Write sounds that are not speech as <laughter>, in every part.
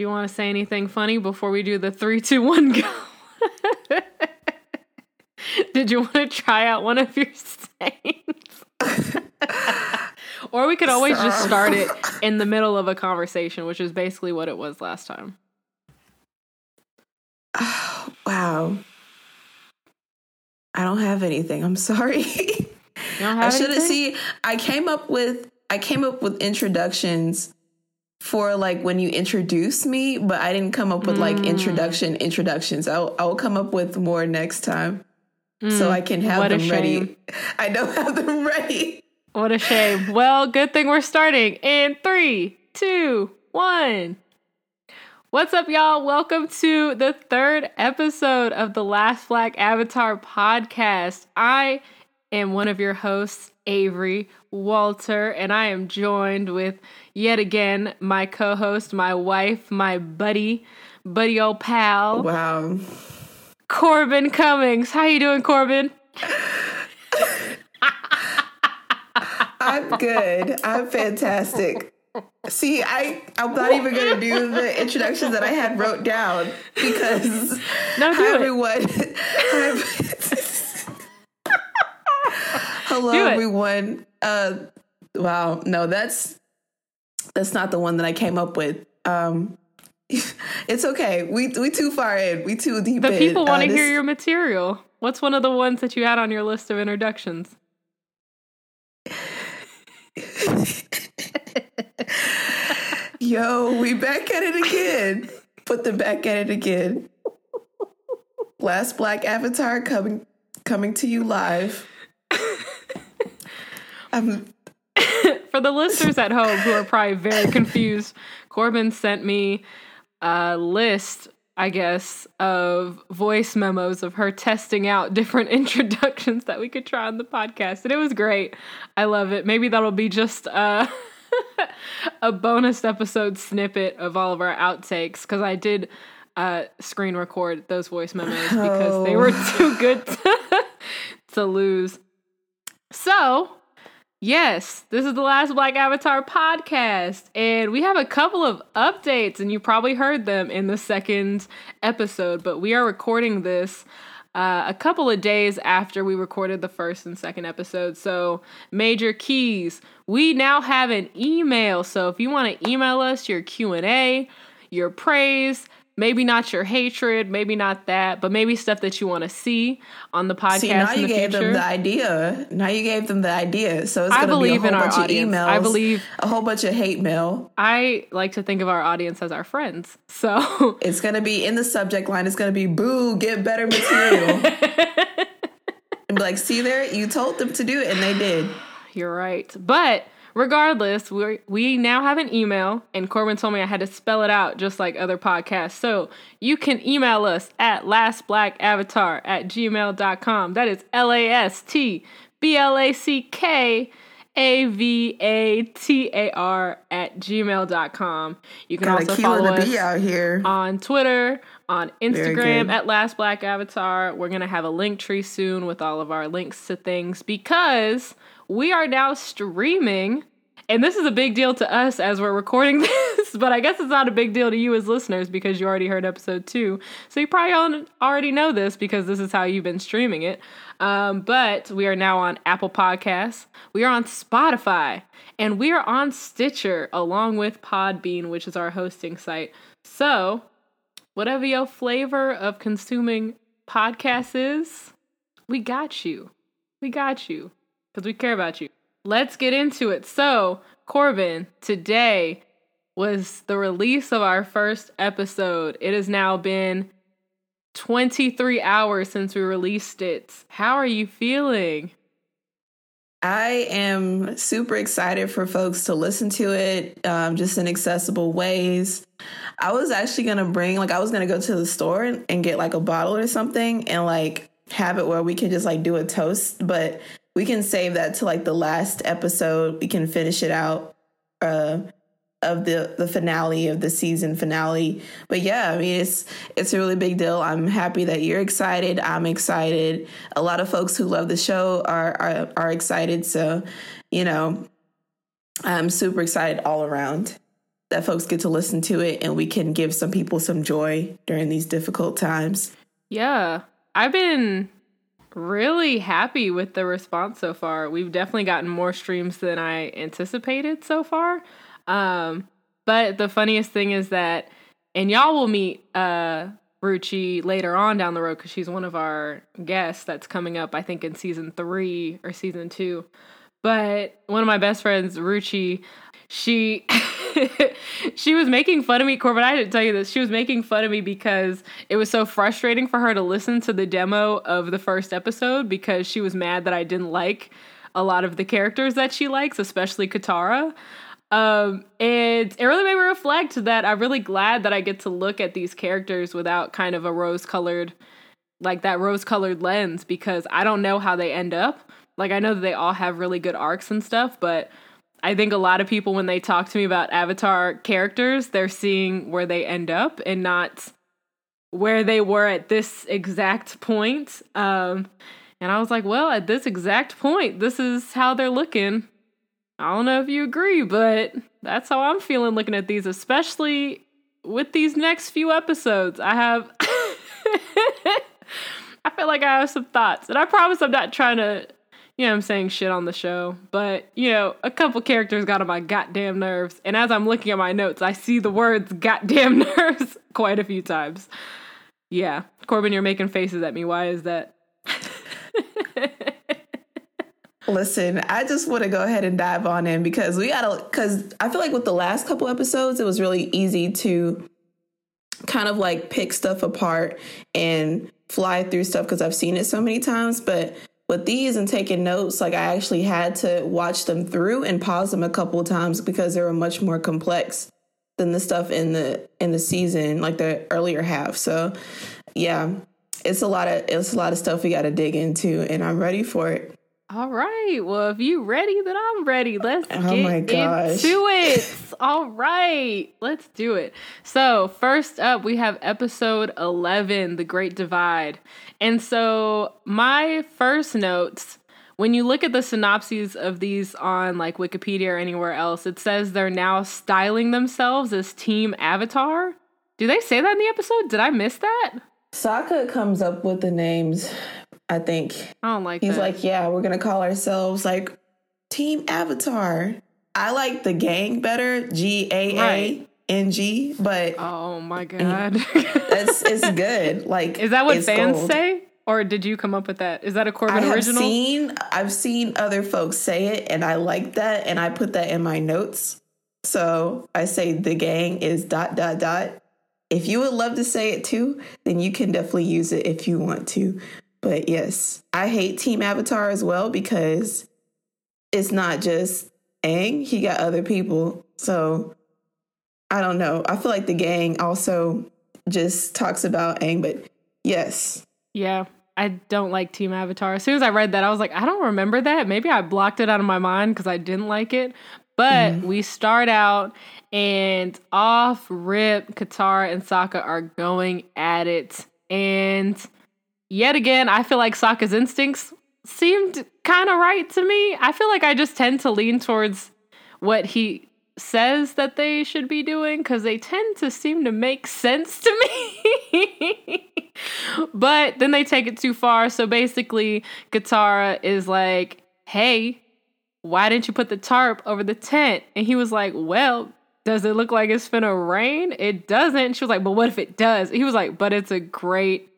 do you want to say anything funny before we do the three, two, one, go? <laughs> Did you want to try out one of your <laughs> sayings? or we could always just start it in the middle of a conversation, which is basically what it was last time. Oh, <sighs> wow. I don't have anything. I'm sorry. <laughs> I should have see. I came up with I came up with introductions for like when you introduce me, but I didn't come up with like mm. introduction introductions. I'll I'll come up with more next time. Mm, so I can have what them ready. <laughs> I don't have them ready. What a shame. Well, good thing we're starting in three, two, one. What's up, y'all? Welcome to the third episode of the Last Black Avatar podcast. I am one of your hosts, Avery Walter, and I am joined with yet again my co host, my wife, my buddy, buddy old pal. Wow. Corbin Cummings. How you doing, Corbin? I'm good. I'm fantastic. See, I I'm not even gonna do the introductions that I had wrote down because no, hi everyone. Hello everyone. Uh wow, no, that's that's not the one that I came up with. Um <laughs> it's okay. We we too far in. We too deep the in. people want to uh, hear your material. What's one of the ones that you had on your list of introductions? <laughs> Yo, we back at it again. Put them back at it again. Last Black Avatar coming coming to you live. <laughs> Um, For the listeners at home who are probably very confused, Corbin sent me a list I guess, of voice memos of her testing out different <laughs> introductions that we could try on the podcast. And it was great. I love it. Maybe that'll be just uh, <laughs> a bonus episode snippet of all of our outtakes because I did uh, screen record those voice memos because oh. they were oh. too good to, <laughs> to lose. So, Yes, this is the last Black Avatar podcast, and we have a couple of updates, and you probably heard them in the second episode, but we are recording this uh, a couple of days after we recorded the first and second episode. So, major keys. We now have an email, so if you want to email us your Q&A, your praise, maybe not your hatred, maybe not that, but maybe stuff that you want to see on the podcast. See, now you gave future. them the idea. Now you gave them the idea. So it's going to be a whole bunch of emails. I believe a whole bunch of hate mail. I like to think of our audience as our friends. So <laughs> it's going to be in the subject line. It's going to be boo, get better material. <laughs> and be like, see there, you told them to do it, and they did. You're right, but Regardless, we we now have an email, and Corbin told me I had to spell it out just like other podcasts. So you can email us at lastblackavatar at gmail.com. That is L A S T B L A C K A V A T A R at gmail.com. You can Got also follow us out here. on Twitter, on Instagram at Last Black Avatar. We're going to have a link tree soon with all of our links to things because we are now streaming. And this is a big deal to us as we're recording <laughs> this, but I guess it's not a big deal to you as listeners because you already heard episode two. So you probably already know this because this is how you've been streaming it. Um, but we are now on Apple Podcasts, we are on Spotify, and we are on Stitcher along with Podbean, which is our hosting site. So, whatever your flavor of consuming podcasts is, we got you. We got you because we care about you. Let's get into it. So, Corbin, today was the release of our first episode. It has now been 23 hours since we released it. How are you feeling? I am super excited for folks to listen to it um, just in accessible ways. I was actually going to bring, like, I was going to go to the store and, and get like a bottle or something and like have it where we can just like do a toast. But we can save that to like the last episode. We can finish it out uh, of the the finale of the season finale. But yeah, I mean it's it's a really big deal. I'm happy that you're excited. I'm excited. A lot of folks who love the show are are, are excited. So you know, I'm super excited all around. that folks get to listen to it and we can give some people some joy during these difficult times. Yeah. I've been really happy with the response so far. We've definitely gotten more streams than I anticipated so far. Um, but the funniest thing is that, and y'all will meet uh, Ruchi later on down the road because she's one of our guests that's coming up, I think, in season three or season two. But one of my best friends, Ruchi, she <laughs> <laughs> she was making fun of me. Corbin, I didn't tell you this. She was making fun of me because it was so frustrating for her to listen to the demo of the first episode because she was mad that I didn't like a lot of the characters that she likes, especially Katara. Um, and it really made me reflect that I'm really glad that I get to look at these characters without kind of a rose colored, like that rose colored lens, because I don't know how they end up. Like, I know that they all have really good arcs and stuff, but I think a lot of people, when they talk to me about Avatar characters, they're seeing where they end up and not where they were at this exact point. Um, and I was like, well, at this exact point, this is how they're looking. I don't know if you agree, but that's how I'm feeling looking at these, especially with these next few episodes. I have. <laughs> I feel like I have some thoughts, and I promise I'm not trying to you know, I'm saying shit on the show, but you know, a couple characters got on my goddamn nerves. And as I'm looking at my notes, I see the words goddamn <laughs> nerves quite a few times. Yeah. Corbin, you're making faces at me. Why is that? <laughs> Listen, I just want to go ahead and dive on in because we got to, because I feel like with the last couple episodes, it was really easy to kind of like pick stuff apart and fly through stuff because I've seen it so many times. But with these and taking notes, like I actually had to watch them through and pause them a couple of times because they were much more complex than the stuff in the in the season, like the earlier half. So yeah, it's a lot of it's a lot of stuff we got to dig into, and I'm ready for it. All right. Well, if you ready, then I'm ready. Let's oh get my gosh. into it. <laughs> All right. Let's do it. So, first up, we have episode 11, The Great Divide. And so, my first notes when you look at the synopses of these on like Wikipedia or anywhere else, it says they're now styling themselves as Team Avatar. Do they say that in the episode? Did I miss that? Sokka comes up with the names I think. I don't like He's that. like, yeah, we're gonna call ourselves like Team Avatar. I like the gang better, G A A N G, but Oh my god. it's it's <laughs> good. Like, Is that what fans gold. say? Or did you come up with that? Is that a Corbin I have original? seen I've seen other folks say it, and I like that, and I put that in my notes. So I say the gang is dot dot dot. If you would love to say it too, then you can definitely use it if you want to. But yes, I hate Team Avatar as well because it's not just Aang, he got other people. So I don't know. I feel like the gang also just talks about Aang, but yes. Yeah. I don't like Team Avatar. As soon as I read that, I was like, I don't remember that. Maybe I blocked it out of my mind because I didn't like it. But Mm-hmm. we start out and off rip, Katara and Sokka are going at it. And yet again, I feel like Sokka's instincts seemed kind of right to me. I feel like I just tend to lean towards what he says that they should be doing because they tend to seem to make sense to me. <laughs> but then they take it too far. So basically, Katara is like, hey, why didn't you put the tarp over the tent? And he was like, well, does it look like it's finna rain? It doesn't. She was like, but what if it does? He was like, but it's a great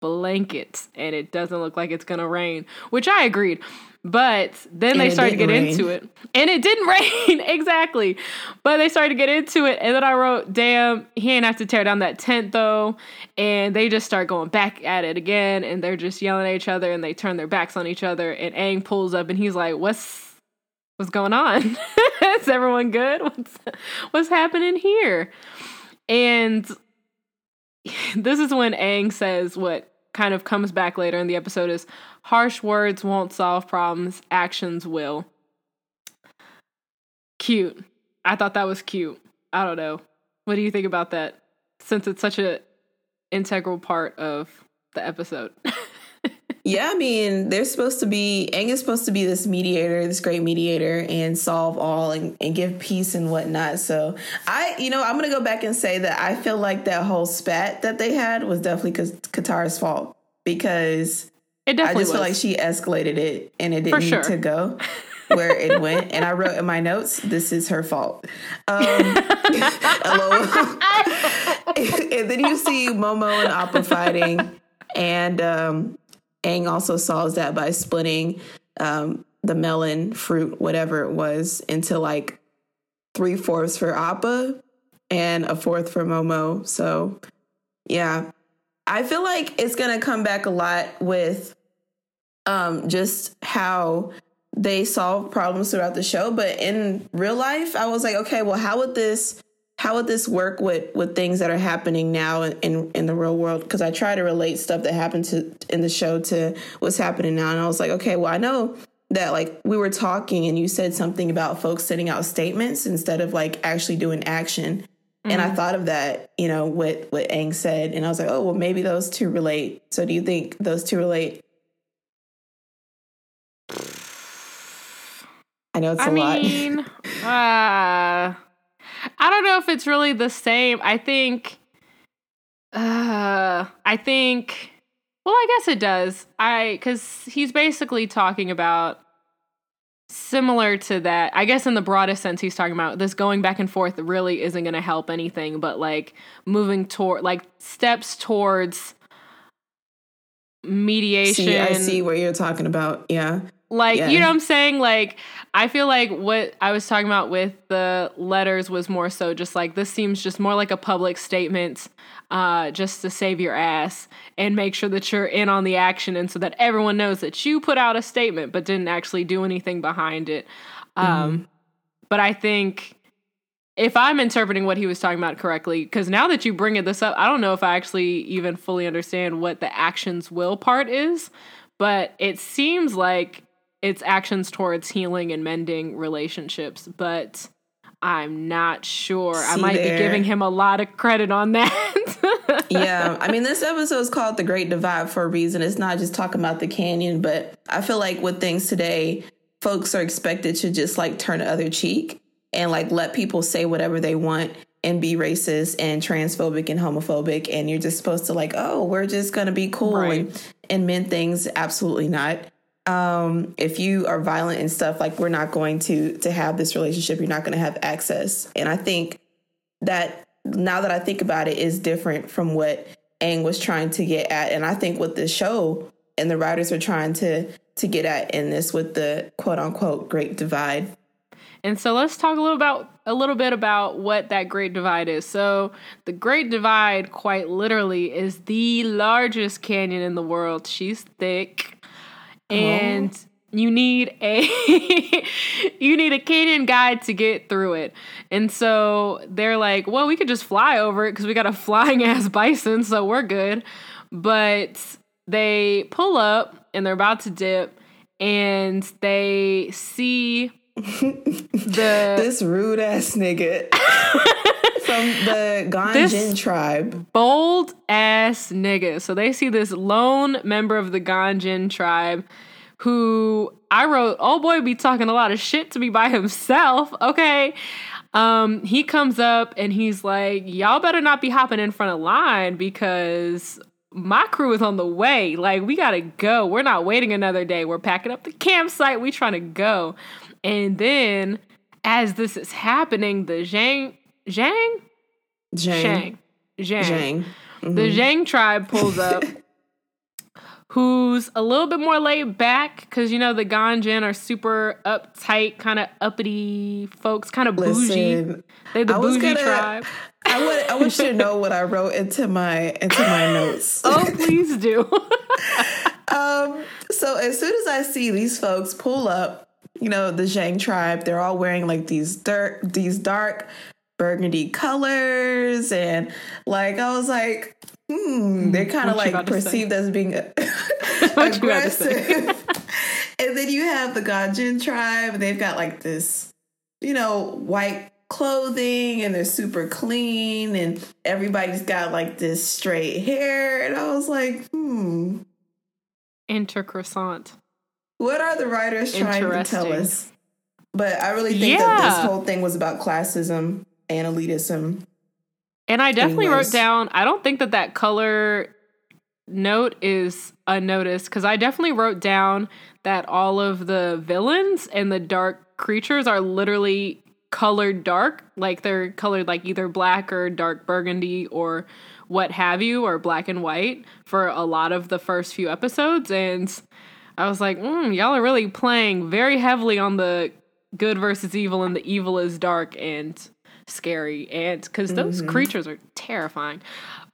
blanket and it doesn't look like it's gonna rain, which I agreed. But then And they started to get didn't into it. And it didn't <laughs> rain, exactly. But they started to get into it. And then I wrote, damn, he ain't have to tear down that tent though. And they just start going back at it again. And they're just yelling at each other and they turn their backs on each other. And Aang pulls up and he's like, What's what's going on? <laughs> Is everyone good? What's what's happening here? And <sighs> this is when Aang says what kind of comes back later in the episode is harsh words won't solve problems, actions will. Cute. I thought that was cute. I don't know. What do you think about that? Since it's such a integral part of the episode. <laughs> Yeah, I mean, they're supposed to be, Aang is supposed to be this mediator, this great mediator, and solve all and, and give peace and whatnot. So, I, you know, I'm going to go back and say that I feel like that whole spat that they had was definitely Katara's fault because it definitely I just was. feel like she escalated it and it didn't sure. need to go <laughs> where it went. And I wrote in my notes, this is her fault. Um, <laughs> <laughs> and then you see Momo and Appa fighting, and um, Aang also solves that by splitting um, the melon fruit, whatever it was, into like three fourths for Appa and a fourth for Momo. So, yeah, I feel like it's gonna come back a lot with um, just how they solve problems throughout the show. But in real life, I was like, okay, well, how would this how would this work with with things that are happening now in in, in the real world? Because I try to relate stuff that happened to in the show to what's happening now, and I was like, okay, well, I know that like we were talking and you said something about folks sending out statements instead of like actually doing action. And I thought of that, you know, what what Aang said, and I was like, oh well, maybe those two relate. So do you think those two relate? I know it's a I lot. mean, <laughs> uh, I don't know if it's really the same. I think, uh, I think, well, I guess it does. I, cause he's basically talking about similar to that. I guess in the broadest sense, he's talking about this going back and forth really isn't going to help anything, but like moving toward, like steps towards mediation. See, I see what you're talking about. Yeah. Like, Yeah. you know what I'm saying? Like, I feel like what I was talking about with the letters was more so just like this seems just more like a public statement uh just to save your ass and make sure that you're in on the action and so that everyone knows that you put out a statement but didn't actually do anything behind it. Um but I think if I'm interpreting what he was talking about correctly, because now that you bring it this up, I don't know if I actually even fully understand what the actions will part is, but it seems like it's actions towards healing and mending relationships, but I'm not sure. I might there. be giving him a lot of credit on that. <laughs> yeah, I mean, this episode is called The Great Divide for a reason. It's not just talking about the canyon, but I feel like with things today, folks are expected to just like turn the other cheek and like let people say whatever they want and be racist and transphobic and homophobic. And you're just supposed to like, oh, we're just going to be cool Right. and, and mend things. Absolutely not. Um, if you are violent and stuff, like we're not going to to have this relationship. You're not going to have access. And I think that now that I think about it is different from what Aang was trying to get at. And I think what the show and the writers are trying to to get at in this with the quote unquote great divide. And so let's talk a little about a little bit about what that Great Divide is. So the Great Divide, quite literally, is the largest canyon in the world. She's thick, and you need a <laughs> you need a canyon guide to get through it. And so they're like, well, we could just fly over it because we got a <laughs> flying ass bison, so we're good. But they pull up and they're about to dip, and they see <laughs> the This rude ass nigga <laughs> from the Ganjin tribe. bold ass nigga. So they see this lone member of the Ganjin tribe who I wrote, oh boy, be talking a lot of shit to me by himself. Okay. Um, he comes up and he's like, Y'all better not be hopping in front of line because my crew is on the way. Like, we gotta go. We're not waiting another day. We're packing up the campsite. We trying to go. And then as this is happening, the Zhang Zhang? Zhang. Zhang. Zhang. Zhang. The Zhang tribe pulls <laughs> up, who's a little bit more laid back because you know the Ganjin are super uptight, kind of uppity folks, kind of bougie. They're the bougie gonna- tribe. I want I want you to know what I wrote into my into my <laughs> notes. Oh, please do. <laughs> Um, so as soon as I see these folks pull up, you know, the Zhang tribe, they're all wearing like these dirt, these dark burgundy colors, and like I was like, hmm, they're kind of like about to say? perceived as being <laughs> <laughs> What you about to say? aggressive. and then you have the Ganjin tribe, and they've got like this, you know, white clothing, and they're super clean, and everybody's got like this straight hair, and I was like, hmm. Intercroissant. What are the writers trying to tell us? But I really think yeah. that this whole thing was about classism and elitism. And I definitely Anyways. wrote down, I don't think that that color note is unnoticed because I definitely wrote down that all of the villains and the dark creatures are literally colored dark. Like they're colored like either black or dark burgundy or what have you, or black and white for a lot of the first few episodes. And I was like, mm, y'all are really playing very heavily on the good versus evil, and the evil is dark and scary. And because those mm-hmm. creatures are terrifying.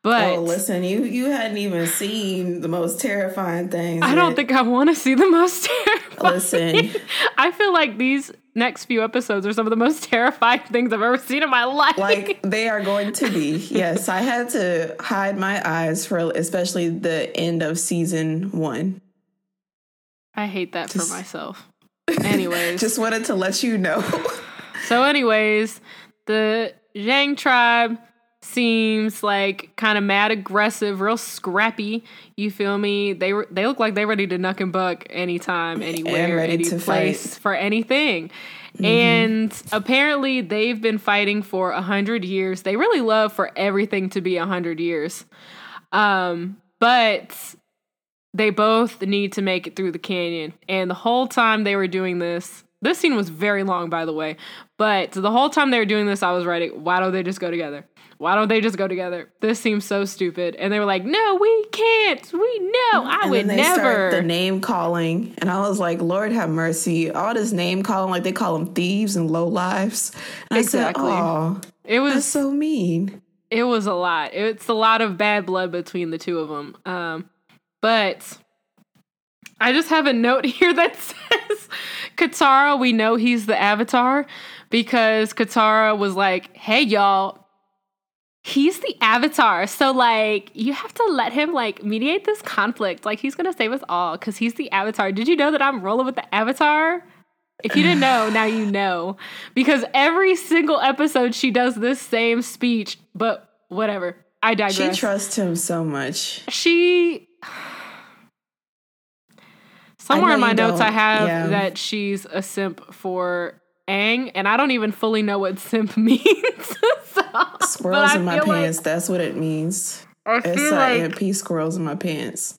But oh, listen, you you hadn't even seen the most terrifying things. I don't think I want to see the most <laughs> terrifying. Listen, <laughs> I feel like these next few episodes are some of the most <laughs> terrifying things I've ever seen in my life. Like they are going to be. yes, I had to hide my eyes for especially the end of season one. I hate that just, for myself. <laughs> Anyways, just wanted to let you know. <laughs> so, anyways, the Zhang tribe seems like kind of mad aggressive, real scrappy. You feel me? They were they look like they're ready to nuck and buck anytime, anywhere, any place fight. for anything. Mm-hmm. And apparently they've been fighting for a hundred years. They really love for everything to be a hundred years. Um, but they both need to make it through the canyon. And the whole time they were doing this, this scene was very long, by the way. But the whole time they were doing this, I was writing, why don't they just go together? Why don't they just go together? This seems so stupid. And they were like, no, we can't. We know. I and would never. the name calling. And I was like, Lord have mercy. All this name calling, like they call them thieves and low lives. And exactly. I said, oh, it was so mean. It was a lot. It's a lot of bad blood between the two of them. Um, but I just have a note <laughs> here that says Katara, we know he's the avatar because Katara was like, hey, y'all, he's the avatar. So, like, you have to let him, like, mediate this conflict. Like, he's going to save us all because he's the avatar. Did you know that I'm rolling with the avatar? If you didn't know, now you know. Because every single episode, she does this same speech, but whatever. I digress. She trusts him so much. She Somewhere in my notes, I have yeah. that she's a simp for Aang, and I don't even fully know what simp <laughs> means. so, squirrels in my pants. Like, that's what it means. I feel like squirrels in my pants.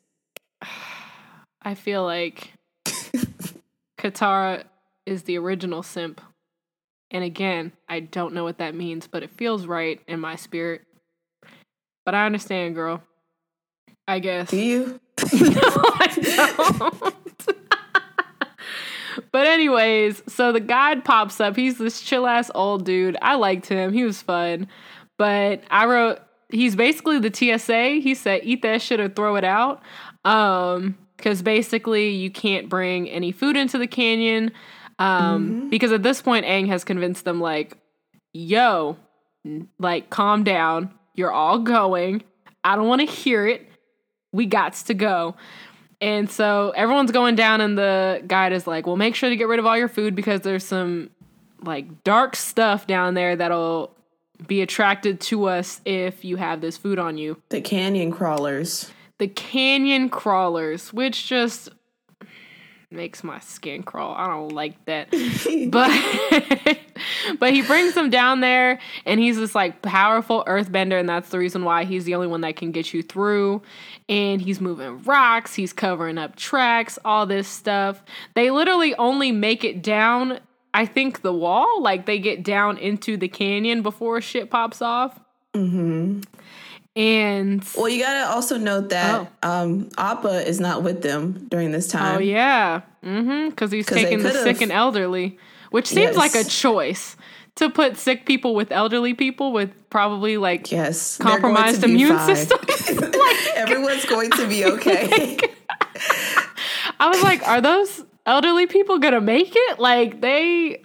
I feel like <laughs> Katara is the original simp. And again, I don't know what that means, but it feels right in my spirit. But I understand, girl. I guess. Do you? <laughs> no, I don't. <laughs> but anyways, so the guide pops up. He's this chill ass old dude. I liked him. He was fun. But I wrote he's basically the TSA. He said eat that shit or throw it out. Um because basically you can't bring any food into the canyon. Um mm-hmm. because at this point Aang has convinced them like yo, like calm down. You're all going. I don't want to hear it. We got to go. And so everyone's going down, and the guide is like, well, make sure to get rid of all your food because there's some like dark stuff down there that'll be attracted to us if you have this food on you. The canyon crawlers. The canyon crawlers, which just makes my skin crawl. I don't like that. <laughs> but <laughs> but he brings them down there and he's this like powerful earthbender and that's the reason why he's the only one that can get you through. And he's moving rocks, he's covering up tracks, all this stuff. They literally only make it down I think the wall, like they get down into the canyon before shit pops off. Mhm. And well, you gotta also note that oh. um, Appa is not with them during this time. Oh yeah, mm-hmm. Because he's taking the sick and elderly, which seems yes. like a choice to put sick people with elderly people with probably like yes compromised immune systems. <laughs> like, <laughs> Everyone's going to be <laughs> okay. I was like, are those elderly people gonna make it? Like they,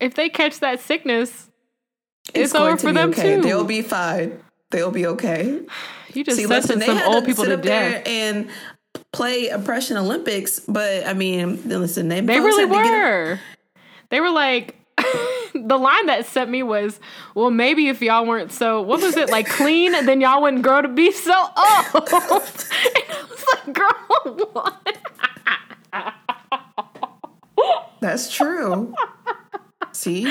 if they catch that sickness, it's, it's over for them okay. too. They'll be fine they'll be okay. You just See, listen, some old people to death and play Oppression Olympics, but I mean, listen, they, they really were. They were like. <laughs> the line that set me was, "Well, maybe if y'all weren't so what was it like clean, <laughs> then y'all wouldn't grow to be so old." <laughs> and I was like, girl, what? That's true. See?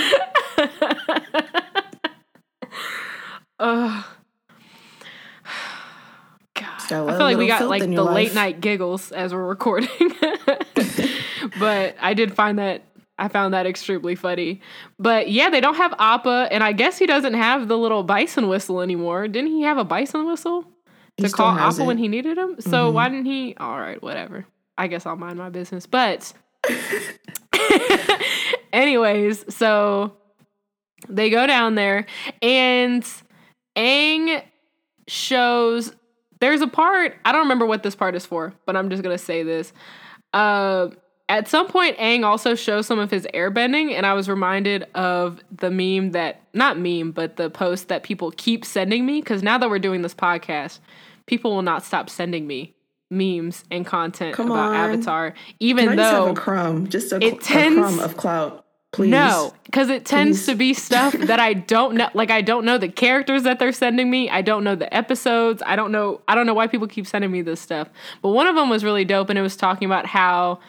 Ugh. God. Got a I little- feel like we got like the late life. night giggles as we're recording. <laughs> but I did find that I found that extremely funny. But yeah, they don't have Appa, and I guess he doesn't have the little bison whistle anymore. Didn't he have a bison whistle He to call Appa when he needed him? So Mhm. why didn't he? All right, whatever. I guess I'll mind my business. But <laughs> anyways, so they go down there and Aang shows there's a part I don't remember what this part is for, but I'm just gonna say this. Uh, at some point, Aang also shows some of his airbending, and I was reminded of the meme that not meme, but the post that people keep sending me because now that we're doing this podcast, people will not stop sending me memes and content Come about on. Avatar, Can even I just have though a crumb? Just a, it a tends- crumb of clout, please. no, because it tends Please. to be stuff <laughs> that I don't know. Like I don't know the characters that they're sending me. I don't know the episodes. I don't know. I don't know why people keep sending me this stuff. But one of them was really dope, and it was talking about how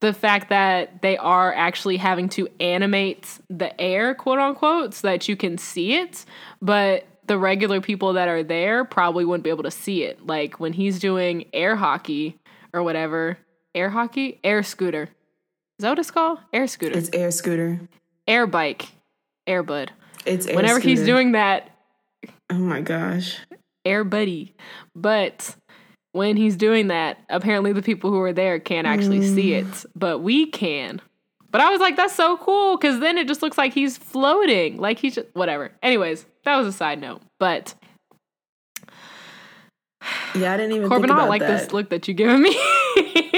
the fact that they are actually having to animate the air, quote unquote, so that you can see it, but the regular people that are there probably wouldn't be able to see it. Like when he's doing air hockey or whatever, air hockey, air scooter. Is that what it's called? Air scooter It's air scooter. air bike, air bud. It's air Whenever he's doing that, Oh my gosh. air buddy. But when he's doing that, apparently the people who are there can't actually see Mm. it, but we can. But I was like, that's so cool because then it just looks like he's floating, like he's just whatever. Anyways, that was a side note. But Yeah, I didn't even Corbin, think I about don't like that this look that you're giving me. <laughs>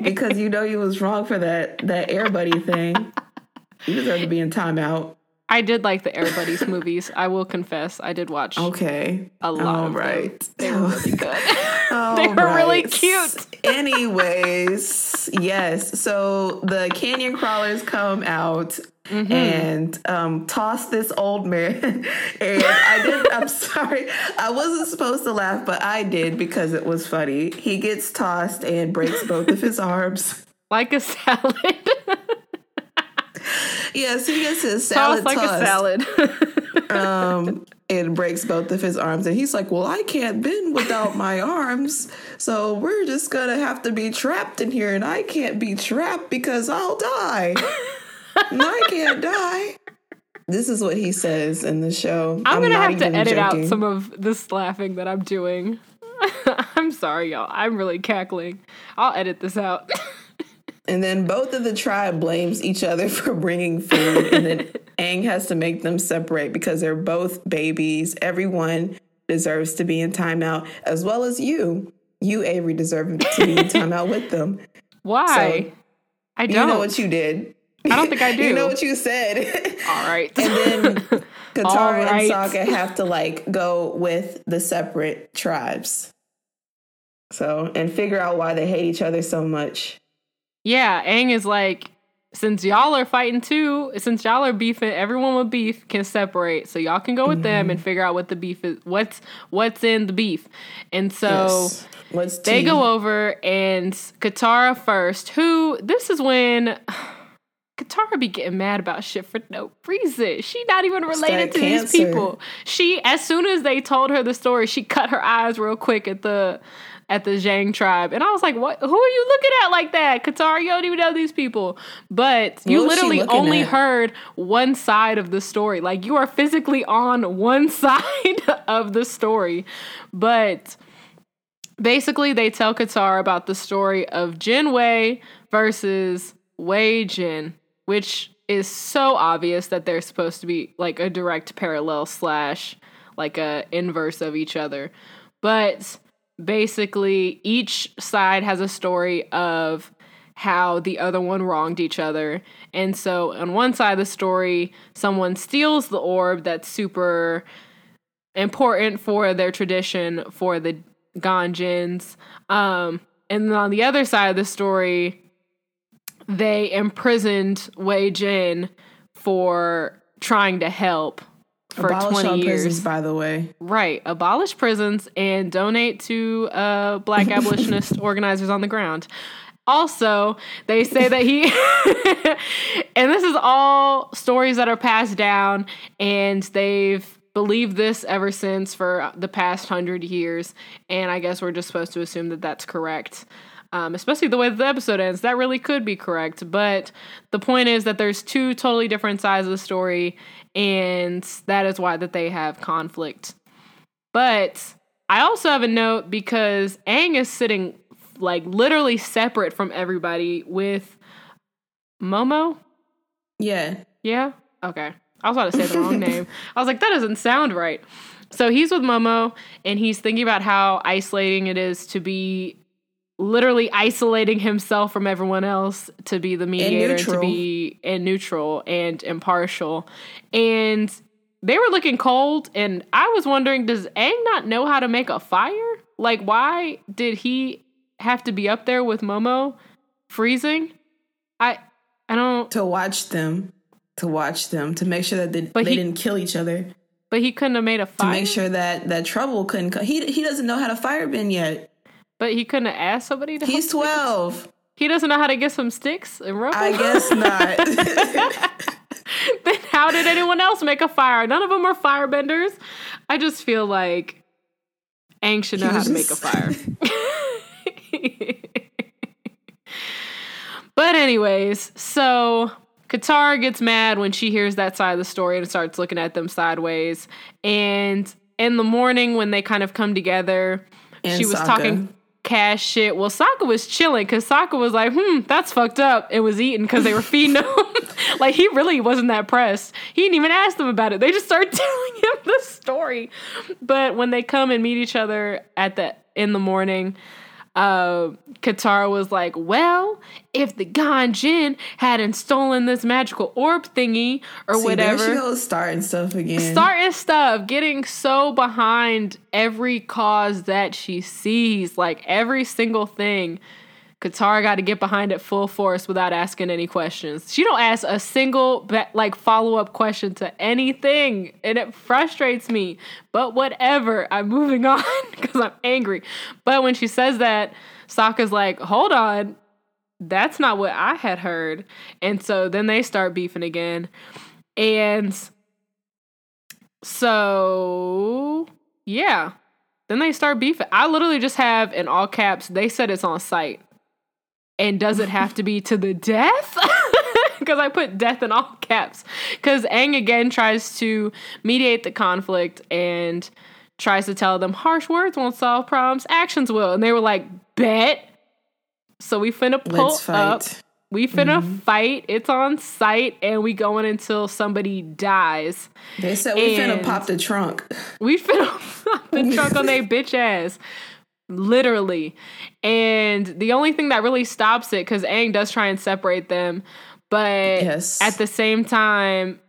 because you know you was wrong for that that air buddy thing. You deserve to be in timeout. I did like the Air Buddies movies. I will confess, I did watch Okay. a lot All of them. right. They were really <laughs> good. They were really cute. Anyways, yes. So the canyon crawlers come out Mm-hmm. and um, toss this old man. <laughs> and I did. <laughs> I'm sorry. I wasn't supposed to laugh, but I did because it was funny. He gets tossed and breaks both of his arms. <laughs> like a salad. Yes, he gets his Tossed salad like tossed. a salad. um and breaks both of his arms and he's like well i can't bend without my arms so we're just gonna have to be trapped in here and i can't be trapped because i'll die i can't die this is what he says in the show I'm, gonna have to edit joking. out some of this laughing that I'm doing. <laughs> I'm sorry, y'all. I'm really cackling. I'll edit this out. <laughs> and then both of the tribe blames each other for bringing food and then Aang has to make them separate because they're both babies everyone deserves to be in timeout as well as you you avery deserve to be in <laughs> timeut with them Why? I don't. know what you did. I don't think I do. <laughs> you know what you said. <laughs> All right. and then <laughs> Katara right. and Sokka have to like go with the separate tribes. So and figure out why they hate each other so much. yeah, Aang is like, since y'all are fighting too, since y'all are beefing, everyone with beef can separate. So y'all can go with them Mm-hmm. and figure out what the beef is. What's what's in the beef. And so Yes. They go over and Katara first, who this is when Katara be getting mad about shit for no reason. She not even related to these people. She as soon as they told her the story, she cut her eyes real quick at the at the Zhang tribe. And I was like, what who are you looking at like that? Katara, you don't even know these people. But you literally only at? heard one side of the story. Like you are physically on <laughs> one side of the story. But basically they tell Katara about the story of Jin Wei versus Wei Jin, which is so obvious that they're supposed to be like a direct parallel slash like a inverse of each other. But basically each side has a story of how the other one wronged each other. And so on one side of the story, someone steals the orb that's super important for their tradition for the Ganjins. Um, and then on the other side of the story, they imprisoned Wei Jin for trying to help for Abolish 20 all years. prisons, by the way. Right. Abolish prisons and donate to uh, black <laughs> abolitionist organizers on the ground. Also, they say that he, <laughs> and this is all stories that are passed down, and they've believed this ever since for the past hundred years. And I guess we're just supposed to assume that that's correct. Um, especially the way the episode ends, that really could be correct. But the point is that there's two totally different sides of the story, and that is why that they have conflict. But I also have a note because Aang is sitting like literally separate from everybody with Momo. Yeah. Yeah. Okay. I was about to say the wrong <laughs> name. I was like, that doesn't sound right. So he's with Momo and he's thinking about how isolating it is to be literally isolating himself from everyone else to be the mediator to be and neutral and impartial. And they were looking cold and I was wondering, does Aang not know how to make a fire? Like why did he have to be up there with Momo freezing? I I don't To watch them. To watch them. To make sure that they, they he- didn't kill each other. but he couldn't have made a fire To make sure that that trouble couldn't come. He, he doesn't know how to fire bend yet. But he couldn't ask somebody to He's help him? 12. He doesn't know how to get some sticks and rope. I guess not. <laughs> <laughs> then how did anyone else make a fire? None of them are firebenders. I just feel like Aang should know He how was to make a <laughs> fire. but anyways, so Katara gets mad when she hears that side of the story and starts looking at them sideways. And in the morning when they kind of come together, And she was Sokka. talking cash shit. Well, Sokka was chilling because Sokka was like, hmm, that's fucked up. It was eaten because they were feeding him. <laughs> like, he really wasn't that pressed. He didn't even ask them about it. They just started <laughs> telling him the story. But when they come and meet each other at the in the morning, uh, Katara was like, well, if the Ganjin hadn't stolen this magical orb thingy or See, whatever There she goes starting stuff again. starting stuff, getting so behind every cause that she sees, like every single thing. Katara got to get behind it full force without asking any questions. She don't ask a single like follow up question to anything, and it frustrates me. But whatever, I'm moving <laughs> on because I'm angry. But when she says that, Sokka's like, "Hold on, that's not what I had heard," and so then they start beefing again, and so yeah. Then they start beefing. I literally just have in all caps, they said it's on site. And does it have to be to the death? <laughs> Because I put death in all caps. Because Aang again tries to mediate the conflict and tries to tell them harsh words won't solve problems, actions will. And they were like, bet. So we finna pull up. We finna mm-hmm. fight. It's on site, and we going until somebody dies. They said we finna pop the trunk. We finna <laughs> pop the trunk on their <laughs> bitch ass. Literally. And the only thing that really stops it, because Aang does try and separate them, but Yes. at the same time,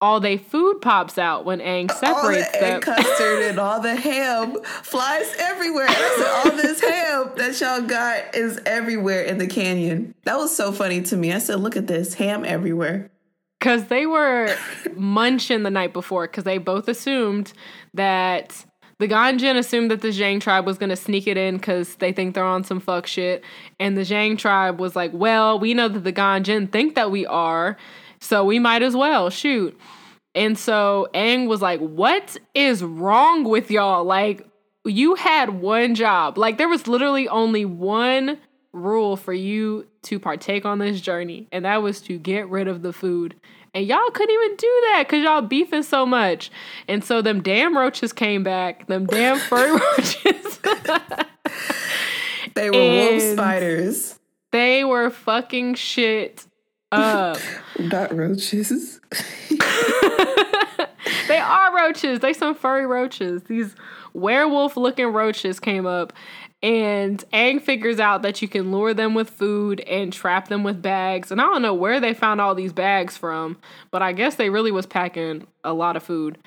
all they food pops out when Aang all separates the them. egg custard and all the <laughs> ham flies everywhere. Said, all this ham that y'all got is everywhere in the canyon. That was so funny to me. I said, look at this ham everywhere. Because they were <laughs> munching the night before, because they both assumed that the Ganjin assumed that the Zhang tribe was going to sneak it in because they think they're on some fuck shit. And the Zhang tribe was like, well, we know that the Ganjin think that we are, so we might as well shoot. And so Aang was like, what is wrong with y'all? Like, you had one job. Like, there was literally only one rule for you to partake on this journey, and that was to get rid of the food. And y'all couldn't even do that because y'all beefing so much. And so them damn roaches came back, them damn furry <laughs> roaches. They were wolf spiders, they were fucking shit up. <laughs> not roaches. <laughs> they are roaches. They some furry roaches. These werewolf looking roaches came up and Aang figures out that you can lure them with food and trap them with bags. And I don't know where they found all these bags from, but I guess they really was packing a lot of food.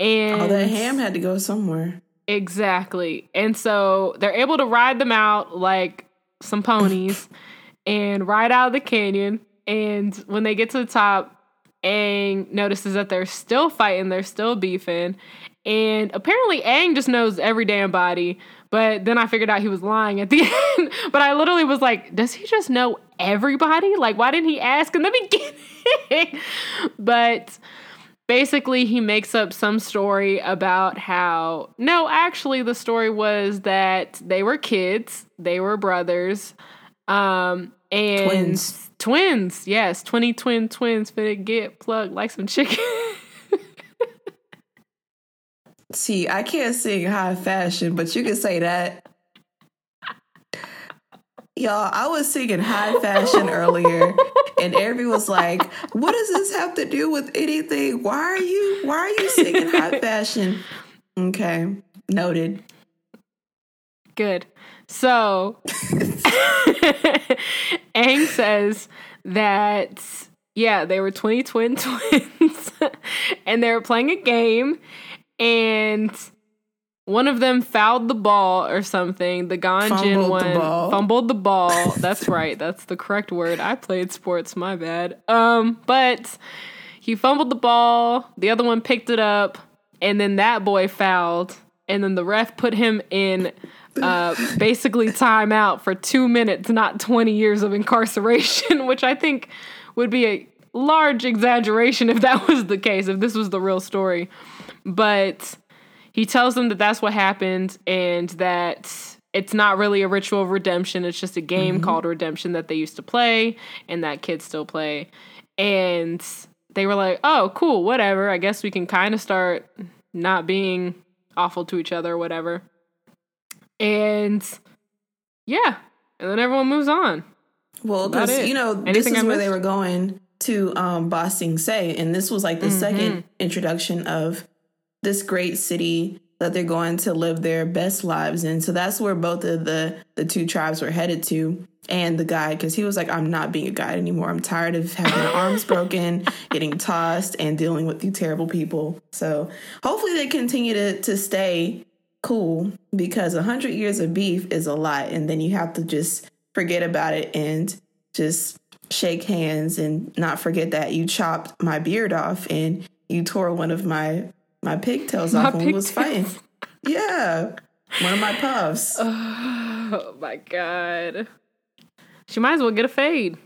Oh, and All that ham had to go somewhere. Exactly. And so they're able to ride them out like some ponies <laughs> and ride out of the canyon. And when they get to the top, Aang notices that they're still fighting, they're still beefing. And apparently, Aang just knows every damn body. But then I figured out he was lying at the <laughs> end. but I literally was like, does he just know everybody? Like, why didn't he ask in the <laughs> beginning? but basically, he makes up some story about how, no, actually, the story was that they were kids, they were brothers. Um, and twins. twins, yes, 20 twin twins finna get plugged like some chicken. See, I can't sing high fashion, but you can say that. Y'all, I was singing high fashion earlier, and Avery was like, "What does this have to do with anything? Why are you Why are you singing high <laughs> fashion?" Okay, noted. Good. So, <laughs> Ang says that yeah, they were twenty twin <laughs> twins, and they were playing a game, and one of them fouled the ball or something. The Gan Jin one the fumbled the ball. That's right. That's the correct word. I played sports. My bad. Um, but he fumbled the ball. The other one picked it up, and then that boy fouled. And then the ref put him in uh, basically timeout for two minutes, not 20 years of incarceration, <laughs> which I think would be a large exaggeration if that was the case, if this was the real story. But he tells them that that's what happened and that it's not really a ritual of redemption. It's just a game mm-hmm. called Redemption that they used to play and that kids still play. And they were like, oh, cool, whatever. I guess we can kind of start not being awful to each other or whatever. And yeah, and then everyone moves on. Well, because, you know, Anything this is where they were going to um, Ba Sing Se, and this was like the mm-hmm. second introduction of this great city that they're going to live their best lives in. So that's where both of the the two tribes were headed to. And the guide, because he was like, I'm not being a guide anymore. I'm tired of having arms broken, <laughs> getting tossed, and dealing with you terrible people. So hopefully they continue to to stay cool because a hundred years of beef is a lot, and then you have to just forget about it and just shake hands and not forget that you chopped my beard off and you tore one of my my pigtails my off when we was fighting. Yeah. One of my puffs. <laughs> Oh my god. She might as well get a fade.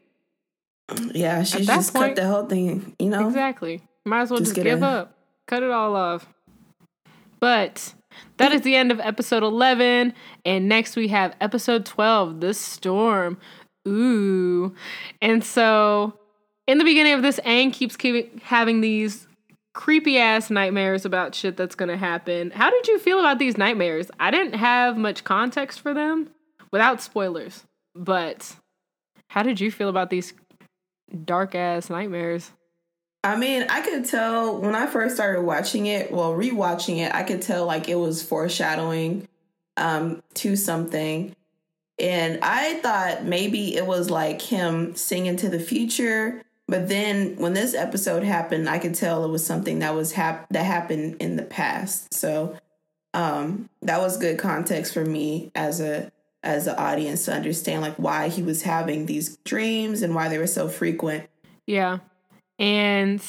Yeah, she just point, cut the whole thing, you know? Exactly. Might as well just, just give a, up. Cut it all off. But that is the end of episode 11. And next we have episode 12, The Storm. Ooh. And so in the beginning of this, Aang keeps keep having these creepy ass nightmares about shit that's gonna happen. How did you feel about these nightmares? I didn't have much context for them without spoilers, but how did you feel about these dark ass nightmares? I mean, I could tell when I first started watching it, well, rewatching it, I could tell like it was foreshadowing um to something. And I thought maybe it was like him singing to the future but then when this episode happened, I could tell it was something that was hap- that happened in the past. So um, that was good context for me as a as an audience to understand like why he was having these dreams and why they were so frequent. Yeah. And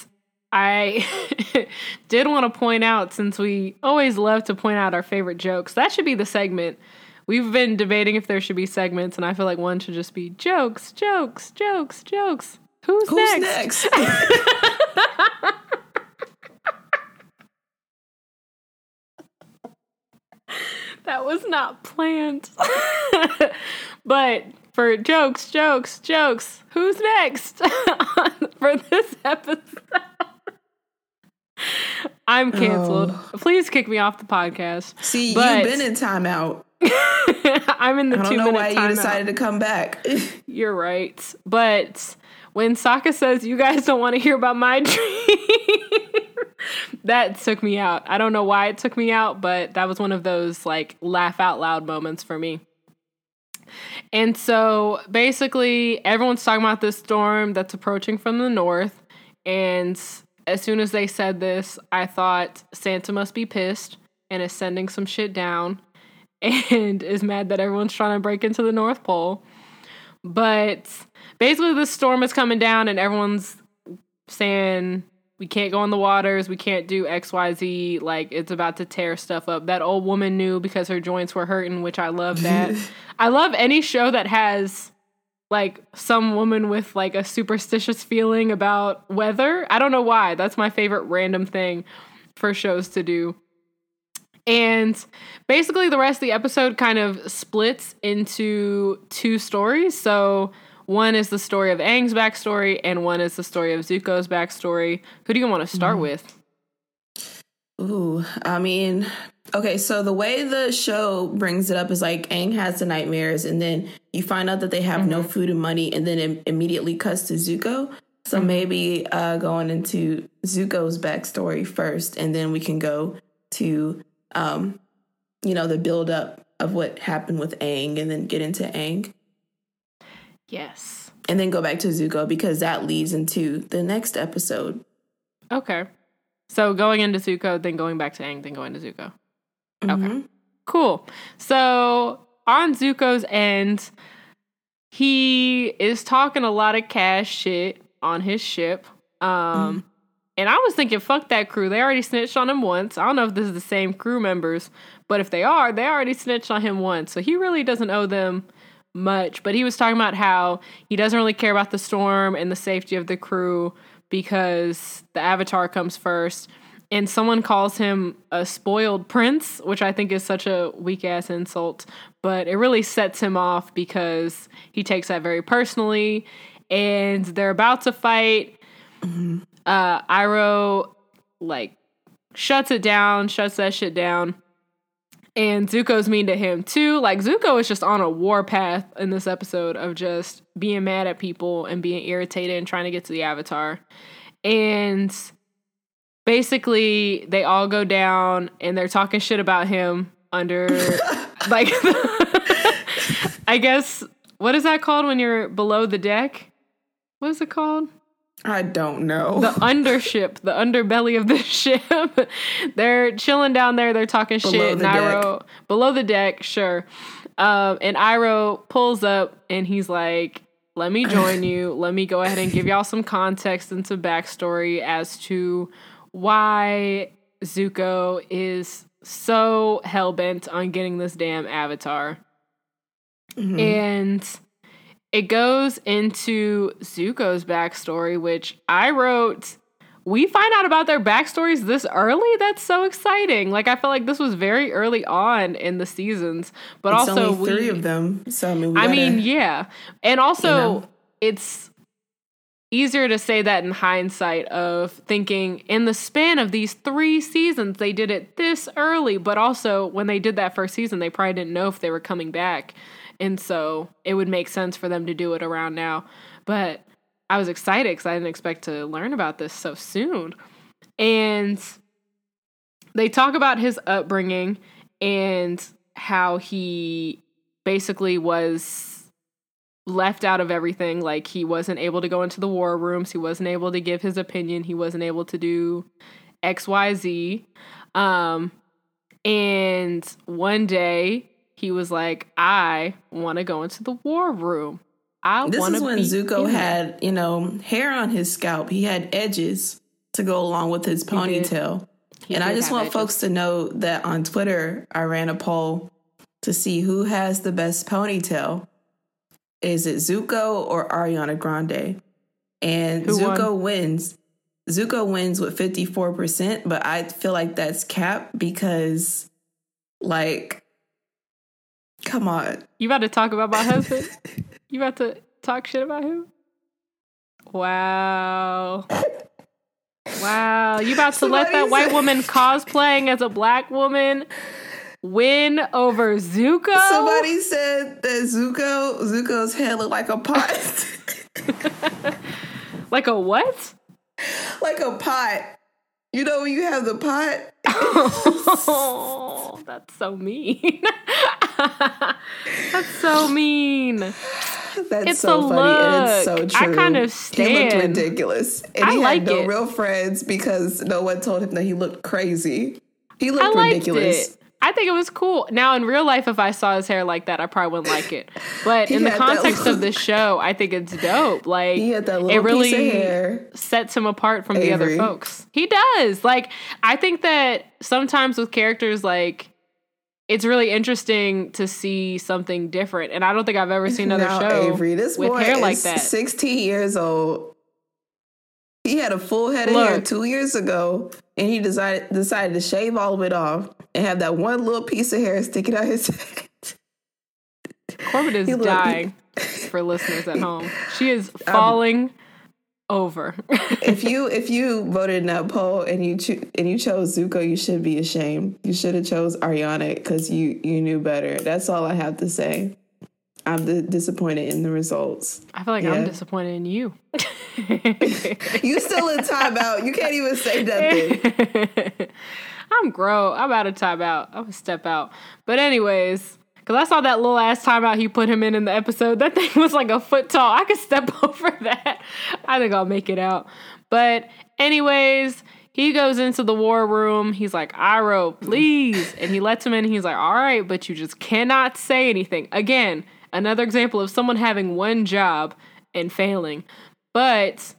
I <laughs> did want to point out since we always love to point out our favorite jokes, that should be the segment. We've been debating if there should be segments, and I feel like one should just be jokes, jokes, jokes, jokes. Who's, Who's next? next? <laughs> that was not planned. <laughs> but for jokes, jokes, jokes, who's next <laughs> for this episode? I'm canceled. Oh. Please kick me off the podcast. See, but you've been in timeout. I'm in the I two minute. why you decided to come back. You're right, but when Sokka says, You guys don't want to hear about my <laughs> dream, that took me out. I don't know why it took me out, but that was one of those like laugh out loud moments for me. And so basically, everyone's talking about this storm that's approaching from the north. And as soon as they said this, I thought Santa must be pissed and is sending some shit down <laughs> and is mad that everyone's trying to break into the North Pole. But basically, this storm is coming down, and everyone's saying we can't go on the waters, we can't do XYZ, like it's about to tear stuff up. That old woman knew because her joints were hurting, which I love that. <laughs> I love any show that has like some woman with like a superstitious feeling about weather. I don't know why. That's my favorite random thing for shows to do. And basically, the rest of the episode kind of splits into two stories. So, one is the story of Aang's backstory, and one is the story of Zuko's backstory. Who do you want to start mm. with? Ooh, I mean, okay, so the way the show brings it up is like Aang has the nightmares, and then you find out that they have mm-hmm. no food and money, and then it immediately cuts to Zuko. So mm-hmm. maybe uh, going into Zuko's backstory first, and then we can go to, um, you know, the build up of what happened with Aang, and then get into Aang. Yes. And then go back to Zuko because that leads into the next episode. Okay. So going into Zuko, then going back to Aang, then going to Zuko. Mm-hmm. Okay. Cool. So on Zuko's end, he is talking a lot of cash shit on his ship. Um mm-hmm. and I was thinking, fuck that crew. They already snitched on him once. I don't know if this is the same crew members, but if they are, they already snitched on him once. So he really doesn't owe them much. But he was talking about how he doesn't really care about the storm and the safety of the crew because the avatar comes first and someone calls him a spoiled prince, which I think is such a weak ass insult, but it really sets him off because he takes that very personally. And they're about to fight. Mm-hmm. Uh, Iroh like shuts it down, shuts that shit down. And Zuko's mean to him too. Like Zuko is just on a war path in this episode of just being mad at people and being irritated and trying to get to the Avatar. And basically they all go down and they're talking shit about him under <laughs> like <laughs> I guess what is that called when you're below the deck? What is it called? I don't know. The undership, the underbelly of the <laughs> ship. they're chilling down there. They're talking below shit. The deck. below the deck, sure. Um, and Iroh pulls up and he's like, "Let me join you. <laughs> Let me go ahead and give y'all some context and some backstory as to why Zuko is so hell bent on getting this damn avatar. Mm-hmm. And it goes into Zuko's backstory, which I wrote. We find out about their backstories this early. That's so exciting. Like I felt like this was very early on in the seasons, but it's also only three we, of them. So I mean, I mean, yeah, and also you know. it's easier to say that in hindsight of thinking in the span of these three seasons they did it this early but also when they did that first season they probably didn't know if they were coming back and so it would make sense for them to do it around now but i was excited because i didn't expect to learn about this so soon and they talk about his upbringing and how he basically was left out of everything. Like he wasn't able to go into the war rooms. He wasn't able to give his opinion. He wasn't able to do X, Y, Z. Um, and one day he was like, "I want to go into the war room." I this is when Zuko had, you know, hair on his scalp. He had edges to go along with his ponytail. and I just want edges. folks to know that on Twitter, I ran a poll to see who has the best ponytail is it Zuko or Ariana Grande? And Who Zuko won? wins. Zuko wins with 54%, but I feel like that's cap because, like, come on. You about to talk about my husband? you about to talk shit about him? Wow. Wow. You about to Somebody let that white woman cosplaying as a black woman win over Zuko. Somebody said that Zuko Zuko's head looked like a pot. <laughs> like a what? Like a pot. You know when you have the pot? <laughs> oh, that's so mean. <laughs> <laughs> that's so mean. <laughs> That's it's so funny look. and it's so true. I kind of stand. He looked ridiculous. And I he like had no it. real friends because no one told him that he looked crazy. He looked ridiculous. It. I think it was cool. Now in real life, if I saw his hair like that, I probably wouldn't like it. But <laughs> in the context of this show, I think it's dope. Like it really sets him apart from Avery. the other folks. He does. Like I think that sometimes with characters like it's really interesting to see something different. And I don't think I've ever seen another now, show Avery, this with hair like that. 16 years old. He had a full head of hair two years ago, and he decided decided to shave all of it off and have that one little piece of hair sticking out his <laughs> head. Corbin is dying for listeners at home. She is <laughs> falling over. if <laughs> you if you voted in that poll and you cho- and you chose Zuko, you should be ashamed. You should have chose Ariana because you you knew better. That's all I have to say. I'm d- disappointed in the results. I feel like yeah. I'm disappointed in you. <laughs> you still in timeout. You can't even say nothing. <laughs> I'm grow. I'm out of timeout. I'm gonna step out. But anyways, because I saw that little ass timeout he put him in in the episode. That thing was like a foot tall. I could step <laughs> over that. I think I'll make it out. But anyways, he goes into the war room. He's like, Iroh, please. And he lets him in. He's like, all right, but you just cannot say anything. Again, Another example of someone having one job and failing. But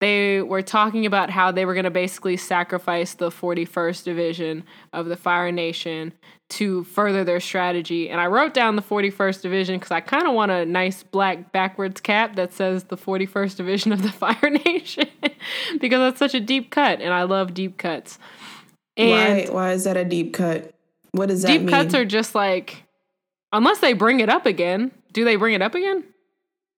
they were talking about how they were going to basically sacrifice the 41st Division of the Fire Nation to further their strategy. And I wrote down the 41st Division because I kind of want a nice black backwards cap that says the 41st Division of the <laughs> Fire Nation <laughs> because that's such a deep cut, and I love deep cuts. And why? Why is that a deep cut? What does that deep mean? Deep cuts are just like Unless they bring it up again. Do they bring it up again?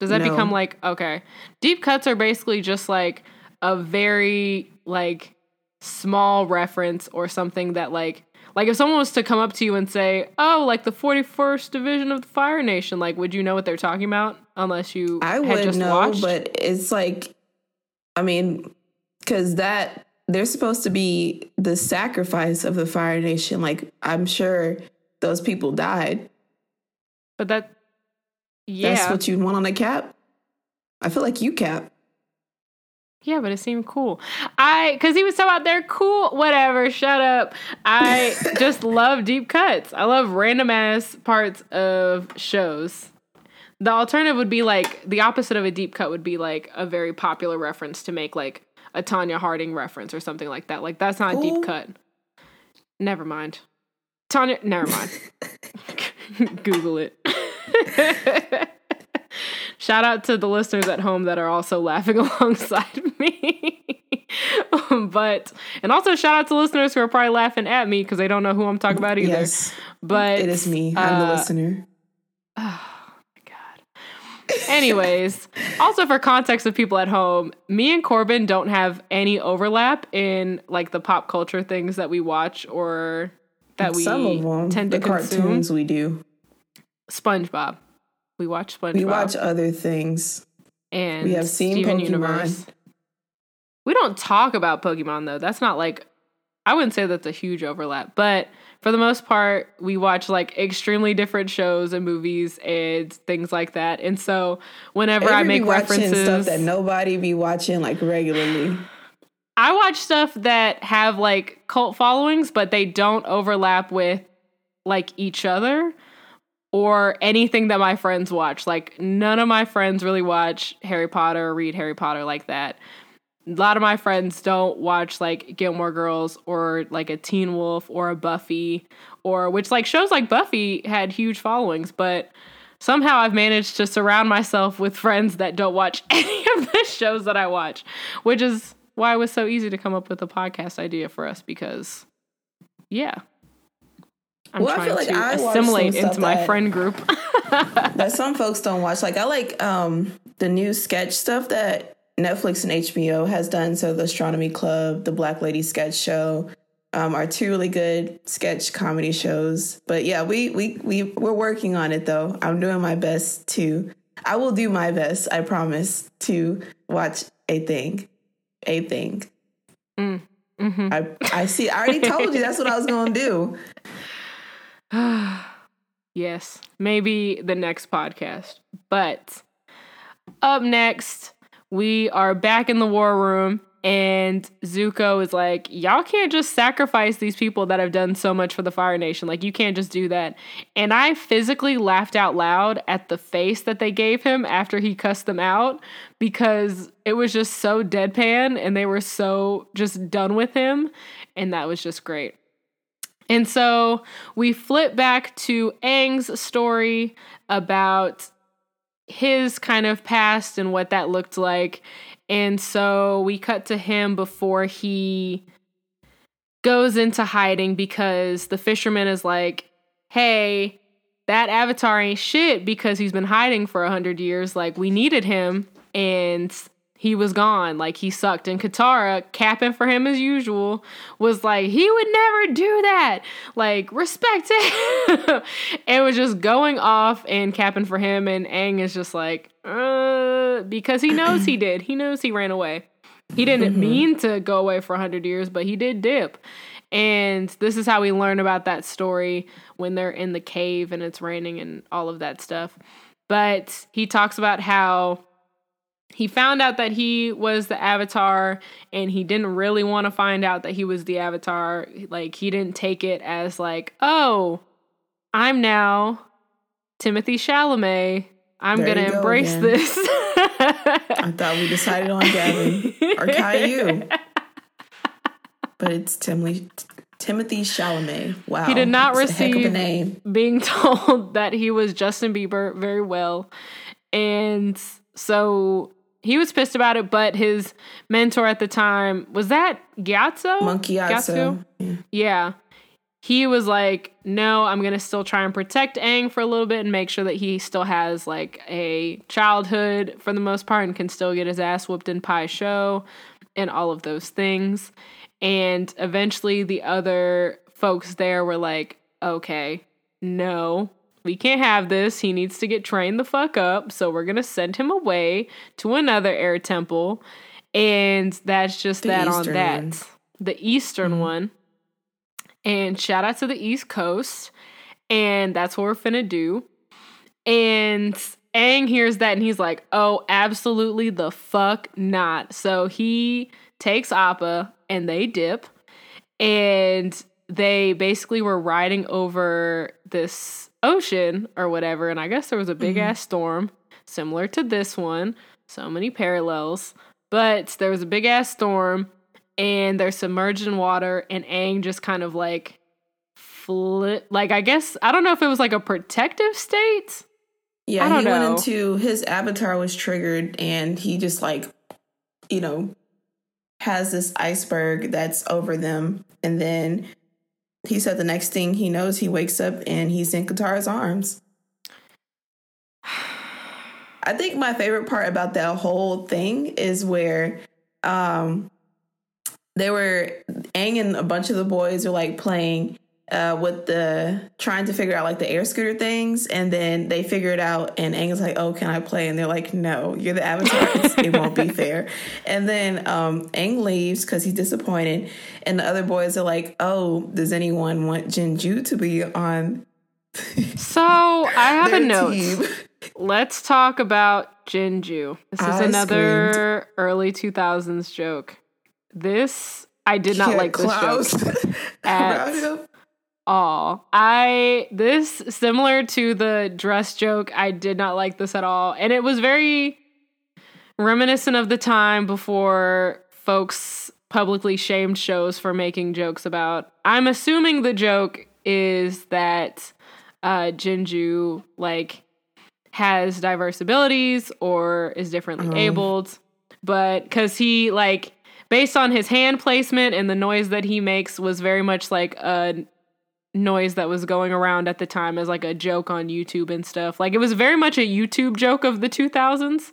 Does that no. become like okay? Deep cuts are basically just like a very like small reference or something that like like if someone was to come up to you and say, "Oh, like the 41st Division of the Fire Nation," like would you know what they're talking about unless you I would just know, watched? but it's like I mean, cuz that they're supposed to be the sacrifice of the Fire Nation. Like I'm sure those people died. But that, yeah. That's what you'd want on a cap? I feel like you cap. Yeah, but it seemed cool. I, cause he was so out they're cool, whatever, shut up. I <laughs> just love deep cuts. I love random ass parts of shows. The alternative would be like, the opposite of a deep cut would be like a very popular reference to make like a Tonya Harding reference or something like that. Like, that's not a deep cut. Never mind. Tanya, never mind. <laughs> <laughs> Google it. Shout out to the listeners at home that are also laughing <laughs> alongside me. but and also shout out to listeners who are probably laughing at me because they don't know who I'm talking about either. Yes, but it is me. I'm uh, the listener. <sighs> Oh my god. Anyways, also for context of people at home, me and Corbin don't have any overlap in like the pop culture things that we watch or that we Some of them, tend to the consume. cartoons we do. SpongeBob. We watch SpongeBob. We watch other things. And we have seen Steven Pokemon. Universe. We don't talk about Pokemon though. That's not like I wouldn't say that's a huge overlap, but for the most part, we watch like extremely different shows and movies and things like that. And so whenever Every I make references stuff that nobody be watching like regularly. I watch stuff that have like cult followings, but they don't overlap with like each other or anything that my friends watch. Like none of my friends really watch Harry Potter or read Harry Potter like that. A lot of my friends don't watch like Gilmore Girls or like a Teen Wolf or a Buffy or which like shows like Buffy had huge followings, but somehow I've managed to surround myself with friends that don't watch <laughs> any of the shows that I watch, which is why it was so easy to come up with a podcast idea for us because yeah, I'm well, trying I feel like to I assimilate into my that, friend group. <laughs> that some folks don't watch. Like I like um, the new sketch stuff that Netflix and HBO has done. So the Astronomy Club, the Black Lady Sketch Show, um, are two really good sketch comedy shows. But yeah, we we we we're working on it though. I'm doing my best to. I will do my best. I promise to watch a thing, a thing. Mm, mm-hmm. I I see. I already told you that's what I was gonna do. <laughs> <sighs> yes, maybe the next podcast. But up next, we are back in the war room and Zuko is like, Y'all can't just sacrifice these people that have done so much for the Fire Nation. Like, you can't just do that. And I physically laughed out loud at the face that they gave him after he cussed them out because it was just so deadpan and they were so just done with him. And that was just great. And so we flip back to Aang's story about his kind of past and what that looked like. And so we cut to him before he goes into hiding because the fisherman is like, hey, that avatar ain't shit because he's been hiding for a hundred years. Like, we needed him. And he was gone. Like he sucked. And Katara, capping for him as usual, was like, he would never do that. Like, respect it. <laughs> and was just going off and capping for him. And Aang is just like, uh, because he knows he did. He knows he ran away. He didn't mm-hmm. mean to go away for 100 years, but he did dip. And this is how we learn about that story when they're in the cave and it's raining and all of that stuff. But he talks about how he found out that he was the avatar and he didn't really want to find out that he was the avatar like he didn't take it as like oh i'm now Timothée Chalamet i'm there gonna embrace this i thought we decided on gavin or caillou but it's timothy Timothée Chalamet. Wow. He did not receive being <laughs> told that he was Justin Bieber very well. And so he was pissed about it, but his mentor at the time was that Gyatso? Monkey Gyatso. Yeah. yeah. He was like, no, I'm gonna still try and protect Aang for a little bit and make sure that he still has like a childhood for the most part and can still get his ass whooped in Pai Sho and all of those things. And eventually the other folks there were like, okay, no, we can't have this. He needs to get trained the fuck up. So we're going to send him away to another air temple. And that's just the that Eastern on that. One. The Eastern mm-hmm. one. And shout out to the East Coast. And that's what we're finna do. And Aang hears that and he's like, oh, absolutely the fuck not. So he takes Appa and they dip. And they basically were riding over this ocean or whatever. And I guess there was a big mm-hmm. ass storm similar to this one. So many parallels. But there was a big ass storm and they're submerged in water and Aang just kind of like flip like I guess I don't know if it was like a protective state. Yeah, he know. went into his avatar was triggered and he just like you know has this iceberg that's over them and then he said the next thing he knows, he wakes up and he's in Katara's arms. <sighs> I think my favorite part about that whole thing is where um, they were Aang and a bunch of the boys are like playing uh, with the trying to figure out like the air scooter things, and then they figure it out, and Aang is like, "Oh, can I play?" And they're like, "No, you're the avatar. it won't be <laughs> fair." And then um, Aang leaves because he's disappointed, and the other boys are like, "Oh, does anyone want Jinju to be on?" so I have a note. Team? Let's talk about Jinju. This is I another screamed. early 2000s joke. This I did not like this joke <laughs> at all. I this similar to the dress joke, I did not like this at all. And it was very reminiscent of the time before folks publicly shamed shows for making jokes about. I'm assuming the joke is that uh Jinju like has diverse abilities or is differently uh-huh. abled, but cuz he like based on his hand placement and the noise that he makes was very much like a noise that was going around at the time as like a joke on YouTube and stuff. Like it was very much a YouTube joke of the 2000s.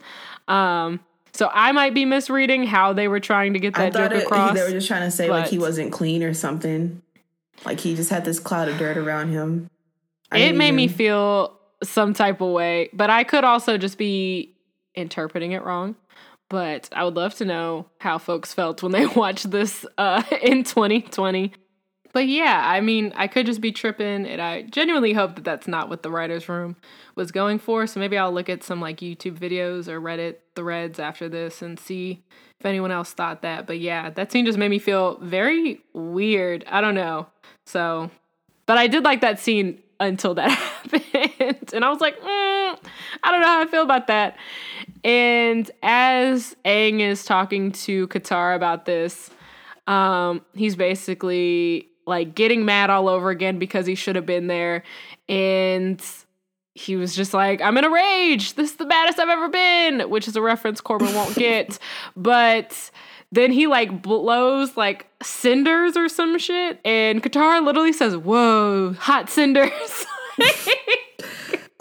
Um, so I might be misreading how they were trying to get that joke it, across. They were just trying to say like he wasn't clean or something. Like he just had this cloud of dirt around him. I it made even... me feel some type of way, but I could also just be interpreting it wrong. But I would love to know how folks felt when they <laughs> watched this uh, in 2020. But yeah, I mean, I could just be tripping, and I genuinely hope that that's not what the writers' room was going for. So maybe I'll look at some like YouTube videos or Reddit threads after this and see if anyone else thought that. But yeah, that scene just made me feel very weird. I don't know. So, but I did like that scene until that <laughs> happened. and I was like, mm, I don't know how I feel about that. And as Aang is talking to Katara about this, um, he's basically like getting mad all over again because he should have been there. And he was just like, I'm in a rage. This is the baddest I've ever been, which is a reference Corbin won't <laughs> get. but then he like blows like cinders or some shit, and Katara literally says, Whoa, hot cinders. <laughs>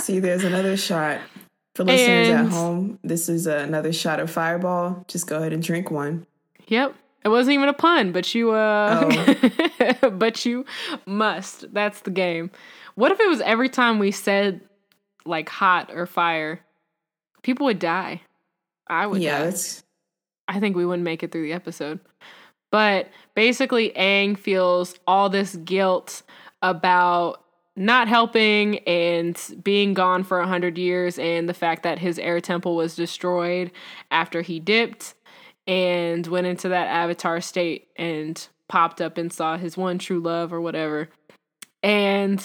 See, there's another shot. For listeners and, at home, this is another shot of fireball. Just go ahead and drink one. Yep. It wasn't even a pun, but you uh oh. <laughs> but you must. That's the game. What if it was every time we said like hot or fire, people would die. I would yeah, die. I think we wouldn't make it through the episode. But basically, Aang feels all this guilt about not helping and being gone for a hundred years, and the fact that his air temple was destroyed after he dipped and went into that avatar state and popped up and saw his one true love or whatever. And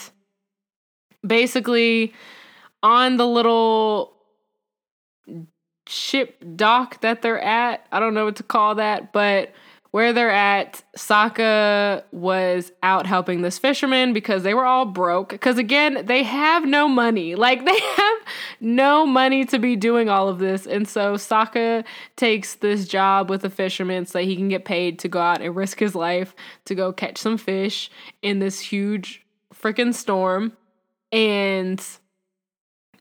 basically, on the little ship dock that they're at. I don't know what to call that, but where they're at, Sokka was out helping this fisherman because they were all broke. Because again, they have no money. <laughs> Like they have no money to be doing all of this. And so Sokka takes this job with a fisherman so that he can get paid to go out and risk his life to go catch some fish in this huge freaking storm. And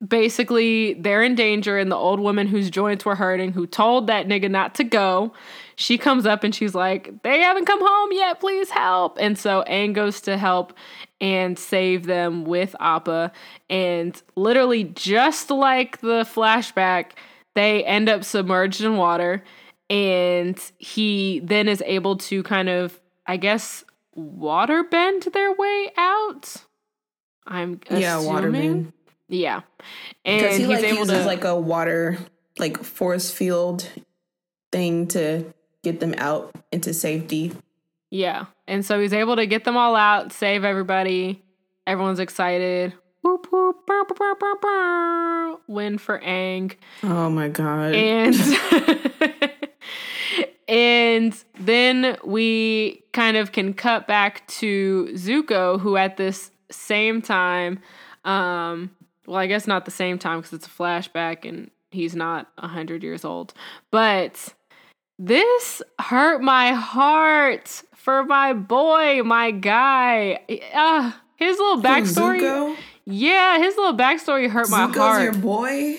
basically they're in danger and the old woman whose joints were hurting who told that nigga not to go she comes up and she's like they haven't come home yet. Please help. And so Aang goes to help and save them with appa. And literally just like the flashback they end up submerged in water. And he then is able to kind of i guess water bend their way out? I'm yeah water bend. Yeah, and because he he's like able uses to like a water like force field thing to get them out into safety. Yeah, and so he's able to get them all out, save everybody. Everyone's excited. Whoop whoop, win for Aang. Oh my god! And <laughs> <laughs> and then we kind of can cut back to Zuko, who at this same time um, well, I guess not the same time because it's a flashback and he's not 100 years old. But this hurt my heart for my boy, my guy. Uh, his little backstory. Yeah, his little backstory hurt Zuko's my heart. your boy?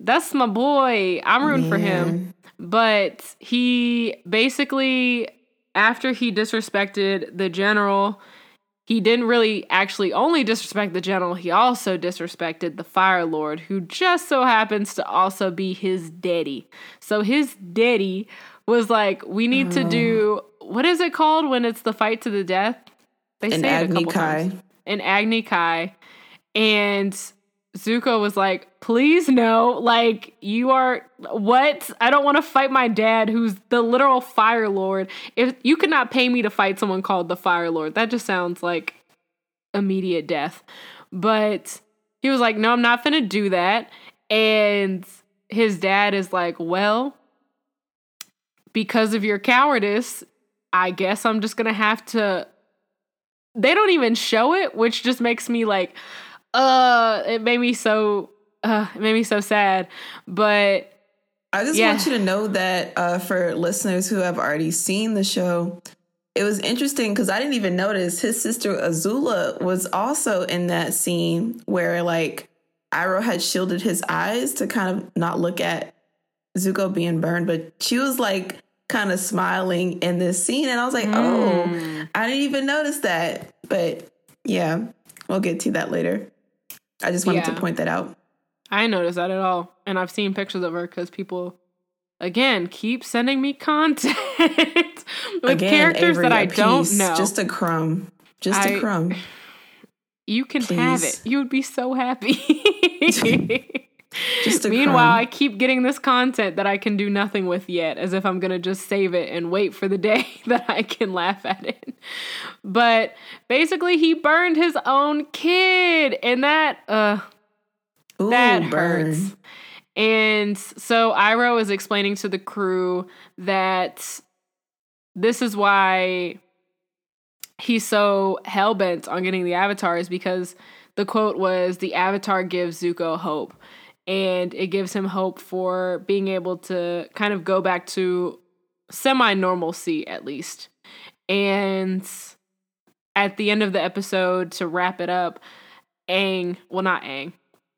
That's my boy. I'm rooting Man. for him. But he basically, after he disrespected the general, he didn't really actually only disrespect the general, he also disrespected the Fire Lord, who just so happens to also be his daddy. So his daddy was like, We need oh. to mm-hmm. do what is it called when it's the fight to the death? They say it a couple Kai. times. An Agni Kai. And Zuko was like, please no, like you are what? I don't want to fight my dad who's the literal fire lord. If you could not pay me to fight someone called the fire lord, that just sounds like immediate death. But he was like, no, I'm not gonna do that. And his dad is like, well, because of your cowardice, I guess I'm just gonna have to. They don't even show it, which just makes me like, uh it made me so uh it made me so sad but i just yeah. want you to know that uh for listeners who have already seen the show it was interesting because i didn't even notice his sister azula was also in that scene where like Iroh had shielded his eyes to kind of not look at Zuko being burned, but she was like kind of smiling in this scene. And I was like, oh, mm. oh, I didn't even notice that. But yeah, we'll get to that later. I just wanted yeah. to point that out. I noticed that at all. And I've seen pictures of her because people, again, keep sending me <laughs> content with again, characters Avery, that I don't know. Just a crumb. Just I, a crumb. <sighs> You can Please. have it. You would be so happy. <laughs> <laughs> just Meanwhile, crumb. I keep getting this content that I can do nothing with yet, as if I'm gonna just save it and wait for the day <laughs> that I can laugh at it. But basically, he burned his own kid, and that uh Ooh, that burn. hurts. And so Iroh is explaining to the crew that this is why he's so hell bent on getting the avatars because the quote was the avatar gives Zuko hope. And it gives him hope for being able to kind of go back to semi normalcy at least. And at the end of the episode, to wrap it up, Aang, well, not Aang,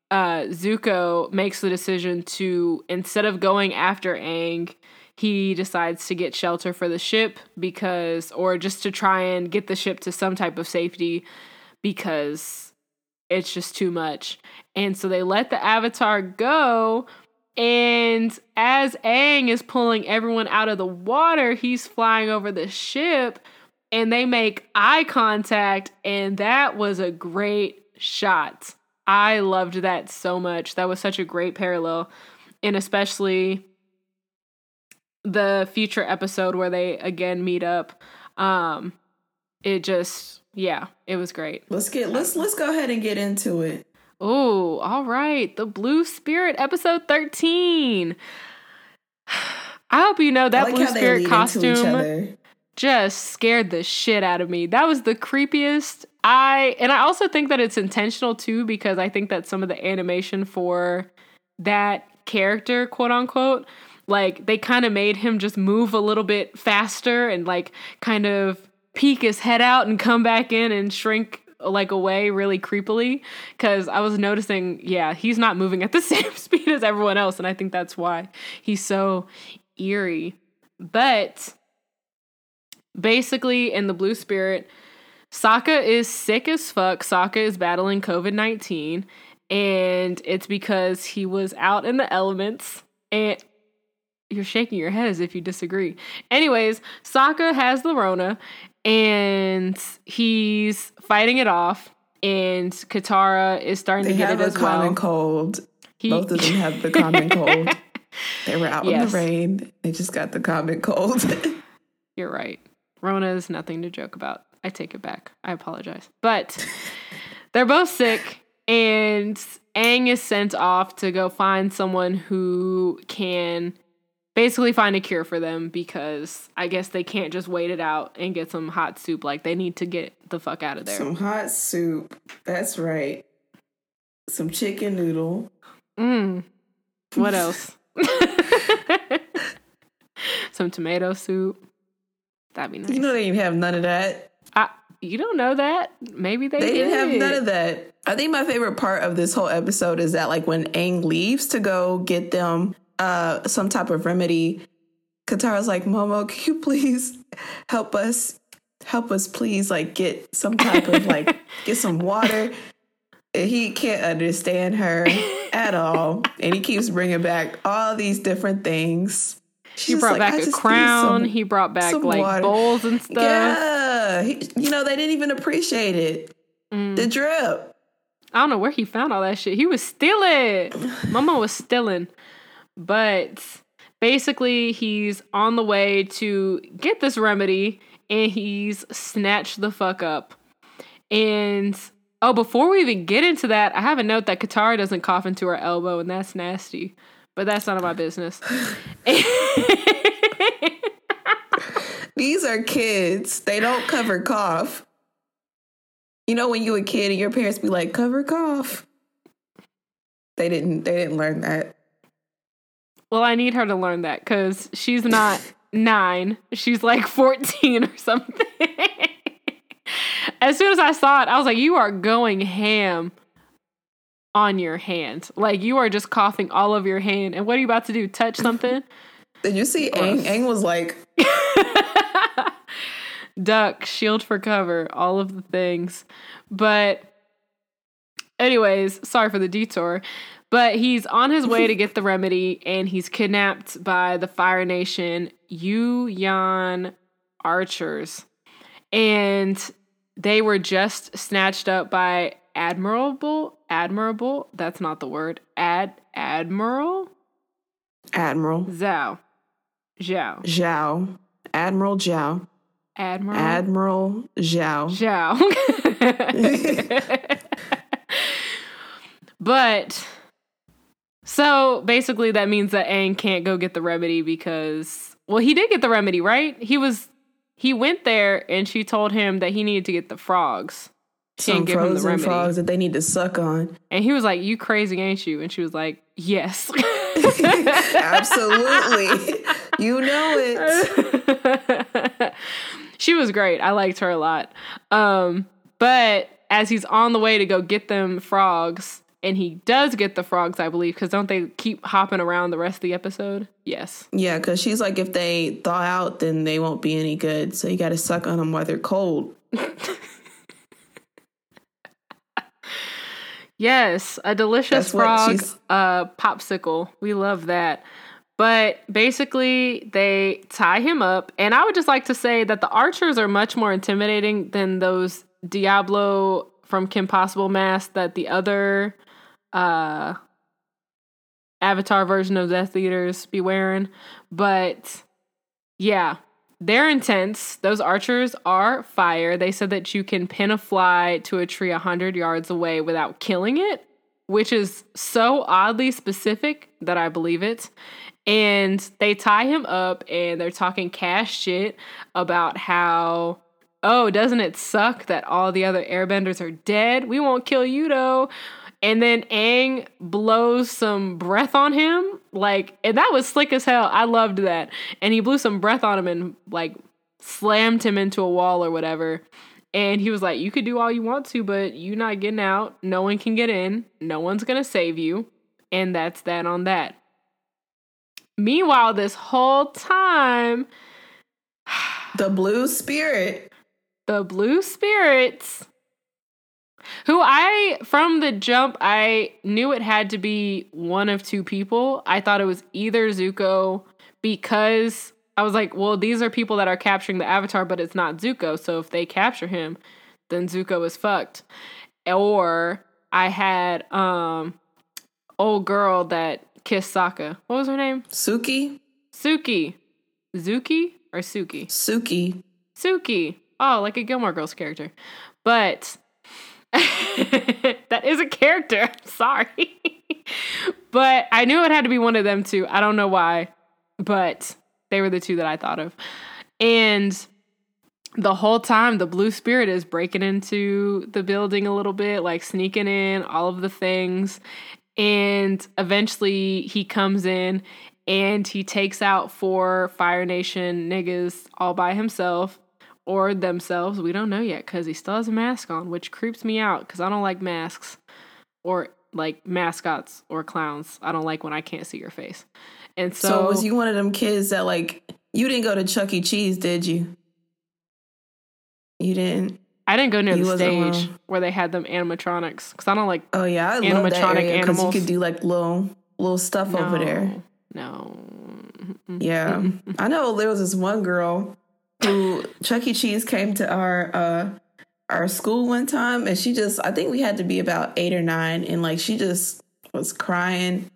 uh, Zuko makes the decision to, instead of going after Aang, he decides to get shelter for the ship because, or just to try and get the ship to some type of safety because it's just too much. And so they let the Avatar go. And as Aang is pulling everyone out of the water, he's flying over the ship and they make eye contact. And that was a great shot. I loved that so much. That was such a great parallel. And especially the future episode where they again meet up. Um it just yeah, it was great. Let's get let's let's go ahead and get into it. Oh, all right. The Blue Spirit episode 13. <sighs> I hope you know that like Blue Spirit lead into each costume just scared the shit out of me. That was the creepiest. I and I also think that it's intentional too because I think that some of the animation for that character, quote unquote, like they kind of made him just move a little bit faster and like kind of peek his head out and come back in and shrink like away really creepily cuz I was noticing yeah, he's not moving at the <laughs> same speed as everyone else and I think that's why he's so eerie. But basically in the blue spirit Sokka is sick as fuck. Sokka is battling COVID 19, and it's because he was out in the elements. And you're shaking your head as if you disagree. Anyways, Sokka has the Rona, and he's fighting it off. And Katara is starting They to get have it a as common well. cold. He- Both of them have the <laughs> common cold. They were out in the rain. They just got the common cold. <laughs> You're right. Rona is nothing to joke about. I take it back. I apologize. But <laughs> they're both sick, and Aang is sent off to go find someone who can basically find a cure for them because I guess they can't just wait it out and get some hot soup. Like, they need to get the fuck out of there. Some hot soup. That's right. Some chicken noodle. Mm. What <laughs> else? <laughs> some tomato soup. That'd be nice. You know they didn't have none of that. I, you don't know that. Maybe they, They didn't have none of that. I think my favorite part of this whole episode is that like when Aang leaves to go get them uh some type of remedy, Katara's like, Momo, can you please help us? Help us please like get some type of like <laughs> get some water. And he can't understand her at all. And he keeps bringing back all these different things. He brought like, back a crown. some- he brought back like water." bowls and stuff. Yeah. He- you know, they didn't even appreciate it. Mm. The drip. I don't know where he found all that shit. He was stealing. Momo was stealing. But basically, he's on the way to get this remedy and he's snatched the fuck up. And oh, before we even get into that, I have a note that Katara doesn't cough into her elbow, and that's nasty. But that's none of my business. <laughs> These are kids. They don't cover cough. You know when you were a kid and your parents be like, cover cough. They didn't they didn't learn that. Well, I need her to learn that because she's not <laughs> nine. She's like 14 or something. <laughs> as soon as I saw it, I was like, you are going ham on your hand. Like, you are just coughing all over your hand. And what are you about to do? Touch something? <laughs> Did you see Aang? Aang was like, Duck, shield for cover, all of the things. But, anyways, sorry for the detour. But he's on his way to get the remedy, and he's kidnapped by the Fire Nation Yu Yan archers. And they were just snatched up by admirable admirable that's not the word ad admiral Admiral Zhao Zhao Zhao. Admiral Zhao. Admiral Admiral Zhao. Zhao. <laughs> <laughs> but so basically that means that Aang can't go get the remedy because well he did get the remedy, right? He was he went there and she told him that he needed to get the frogs. She Some didn't give him the frozen remedy. frogs that they need to suck on. And he was like, You crazy, ain't you? And she was like, Yes. <laughs> Absolutely. <laughs> you know it. <laughs> she was great. I liked her a lot. Um, but as he's on the way to go get them frogs, and he does get the frogs, I believe, because don't they keep hopping around the rest of the episode? Yes. Yeah, because she's like, if they thaw out, then they won't be any good. So you got to suck on them while they're cold. <laughs> Yes, a delicious That's frog uh, popsicle. We love that. But basically, they tie him up. And I would just like to say that the archers are much more intimidating than those Diablo from Kim Possible masks that the other uh, Avatar version of Death Eaters be wearing. But yeah, they're intense. Those archers are fire. They said that you can pin a fly to a tree 100 yards away without killing it, which is so oddly specific that I believe it. And they tie him up and they're talking cash shit about how, oh, doesn't it suck that all the other airbenders are dead? We won't kill you though. And then Aang blows some breath on him. Like, and that was slick as hell. I loved that. And he blew some breath on him and like slammed him into a wall or whatever. And he was like, You could do all you want to, but you're not getting out. No one can get in. No one's going to save you. And that's that on that. Meanwhile, this whole time, <sighs> The blue spirit. the blue spirits who i from the jump i knew it had to be one of two people i thought it was either zuko because i was like well these are people that are capturing the avatar but it's not zuko so if they capture him then zuko is fucked or i had um old girl that kissed Sokka. what was her name Suki. suki zuki or suki Suki. Suki. Oh, like a Gilmore Girls character. But <laughs> that is a character. <laughs> Sorry. but I knew it had to be one of them two. I don't know why, but they were the two that I thought of. And the whole time, the blue spirit is breaking into the building a little bit, like sneaking in, all of the things. And eventually he comes in and he takes out four Fire Nation niggas all by himself or themselves. We don't know yet because he still has a mask on, which creeps me out because I don't like masks or like mascots or clowns. I don't like when I can't see your face. And so, So, was you one of them kids that like you didn't go to Chuck E. Cheese, did you? You didn't. I didn't go near you the stage one. where they had them animatronics because I don't like Oh yeah, I love that Animatronic area because you could do like little little stuff over there. No. Yeah, I know there was this one girl who Chuck E. Cheese came to our uh our school one time, and she just I think we had to be about eight or nine, and like she just was crying.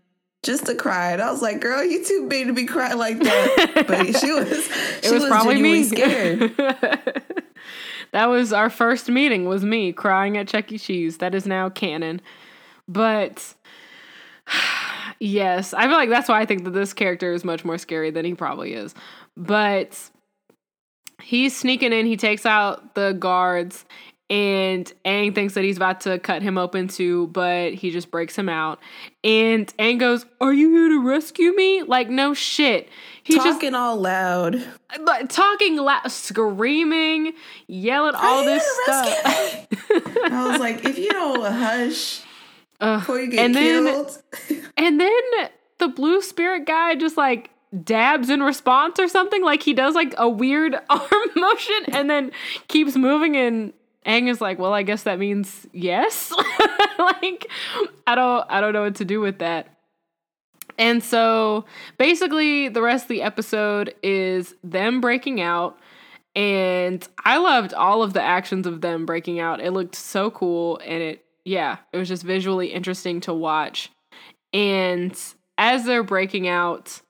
Just to cry, and I was like, "Girl, you too big to be crying like that." <laughs> But she was, It was, was, probably me. scared. <laughs> that was our first meeting was me crying at Chuck E. Cheese. That is now canon. But <sighs> yes, I feel like that's why I think that this character is much more scary than he probably is. But he's sneaking in, he takes out the guards, and Aang thinks that he's about to cut him open too, but he just breaks him out. And Aang goes, Are you here to rescue me? Like, no shit. He just Talking all loud. but talking loud, screaming, yelling all this stuff. <laughs> I was like, if you don't hush Ugh. before you get and then killed, <laughs> and then the blue spirit guy just like dabs in response or something like he does like a weird <laughs> arm motion and then keeps moving and Aang is like, "Well, I guess that means yes." <laughs> like I don't I don't know what to do with that. And so basically the rest of the episode is them breaking out and I loved all of the actions of them breaking out. It looked so cool and it yeah, it was just visually interesting to watch. And as they're breaking out,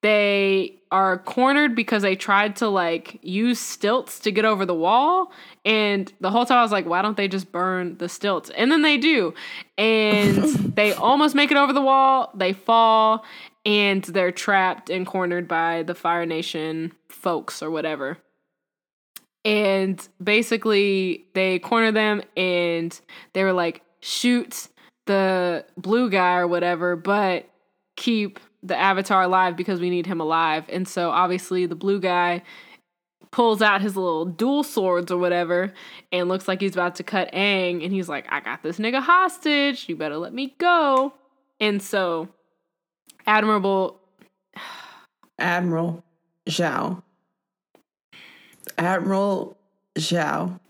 they are cornered because they tried to like use stilts to get over the wall. And the whole time I was like why don't they just burn the stilts? And then they do. And <laughs> they almost make it over the wall. They fall. And they're trapped and cornered by the Fire Nation folks or whatever. And basically they corner them and they were like shoot the blue guy or whatever but keep the avatar alive because we need him alive. And so obviously the blue guy pulls out his little dual swords or whatever and looks like he's about to cut Aang and he's like, I got this nigga hostage. You better let me go. And so Admirable Admiral Zhao. Admiral Zhao.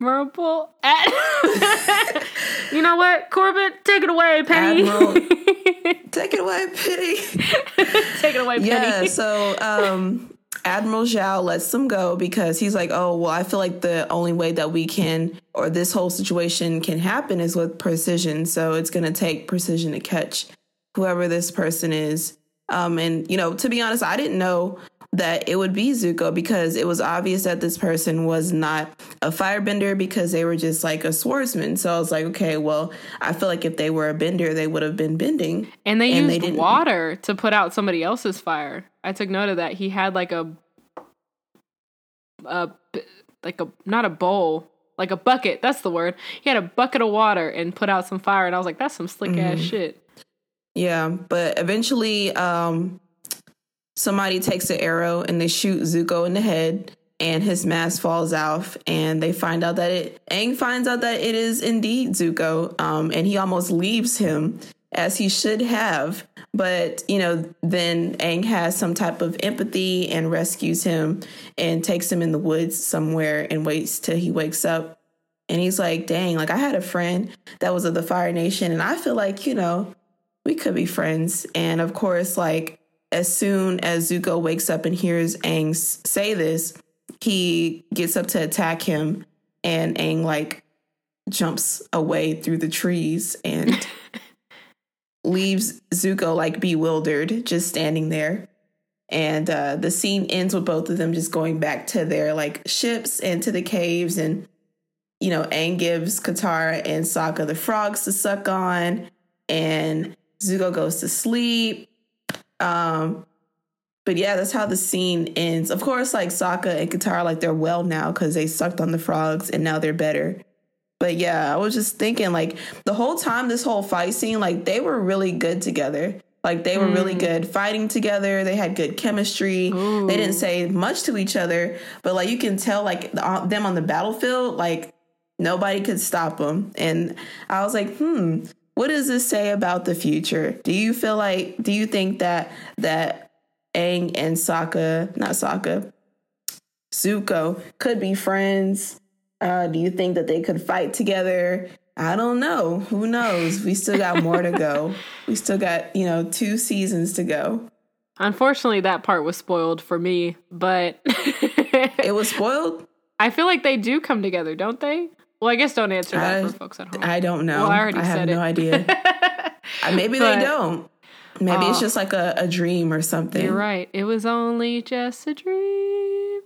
Admirable. Ad- <laughs> you know what, Corbett? Take it away, Penny. Admiral, <laughs> take it away, Penny. <laughs> take it away, Penny. Yeah. So, um, Admiral Zhao lets them go because he's like, oh, well, I feel like the only way that we can, or this whole situation can happen is with precision. So it's going to take precision to catch whoever this person is. Um, and, you know, to be honest, I didn't know that it would be Zuko because it was obvious that this person was not a firebender because they were just like a swordsman. So I was like, okay, well, I feel like if they were a bender, they would have been bending. And they and used they water to put out somebody else's fire. I took note of that. He had like a, a like a not a bowl, like a bucket. That's the word. He had a bucket of water and put out some fire, and I was like, that's some slick mm-hmm. ass shit. Yeah, but eventually, um, somebody takes an arrow and they shoot Zuko in the head and his mask falls off and they find out that it Aang finds out that it is indeed Zuko um, and he almost leaves him as he should have. But you know then Aang has some type of empathy and rescues him and takes him in the woods somewhere and waits till he wakes up. And he's like dang like I had a friend that was of the Fire Nation and I feel like you know we could be friends. And of course like as soon as Zuko wakes up and hears Aang say this, he gets up to attack him, and Aang like jumps away through the trees and <laughs> leaves Zuko like bewildered, just standing there. And uh, the scene ends with both of them just going back to their like ships and to the caves. And, you know, Aang gives Katara and Sokka the frogs to suck on. And Zuko goes to sleep. Um, but yeah, that's how the scene ends. Of course, like Sokka and Katara, like they're well now because they sucked on the frogs and now they're better. But yeah, I was just thinking like the whole time this whole fight scene, like they were really good together. Like they were mm. really good fighting together. They had good chemistry. Ooh. They didn't say much to each other, but like you can tell like the, them on the battlefield, like nobody could stop them. And I was like, hmm, what does this say about the future? Do you feel like do you think that that Aang and Sokka, not Sokka, Zuko could be friends? Uh, do you think that they could fight together? I don't know. Who knows? We still got more to go. We still got, you know, two seasons to go. Unfortunately, that part was spoiled for me, but it was spoiled. <laughs> I feel like they do come together, don't they? Well, I guess don't answer that I, for folks at home. I don't know. Well, I already I have said no idea. <laughs> Uh, maybe but, they don't. Maybe uh, it's just like a, a dream or something. You're right. It was only just a dream.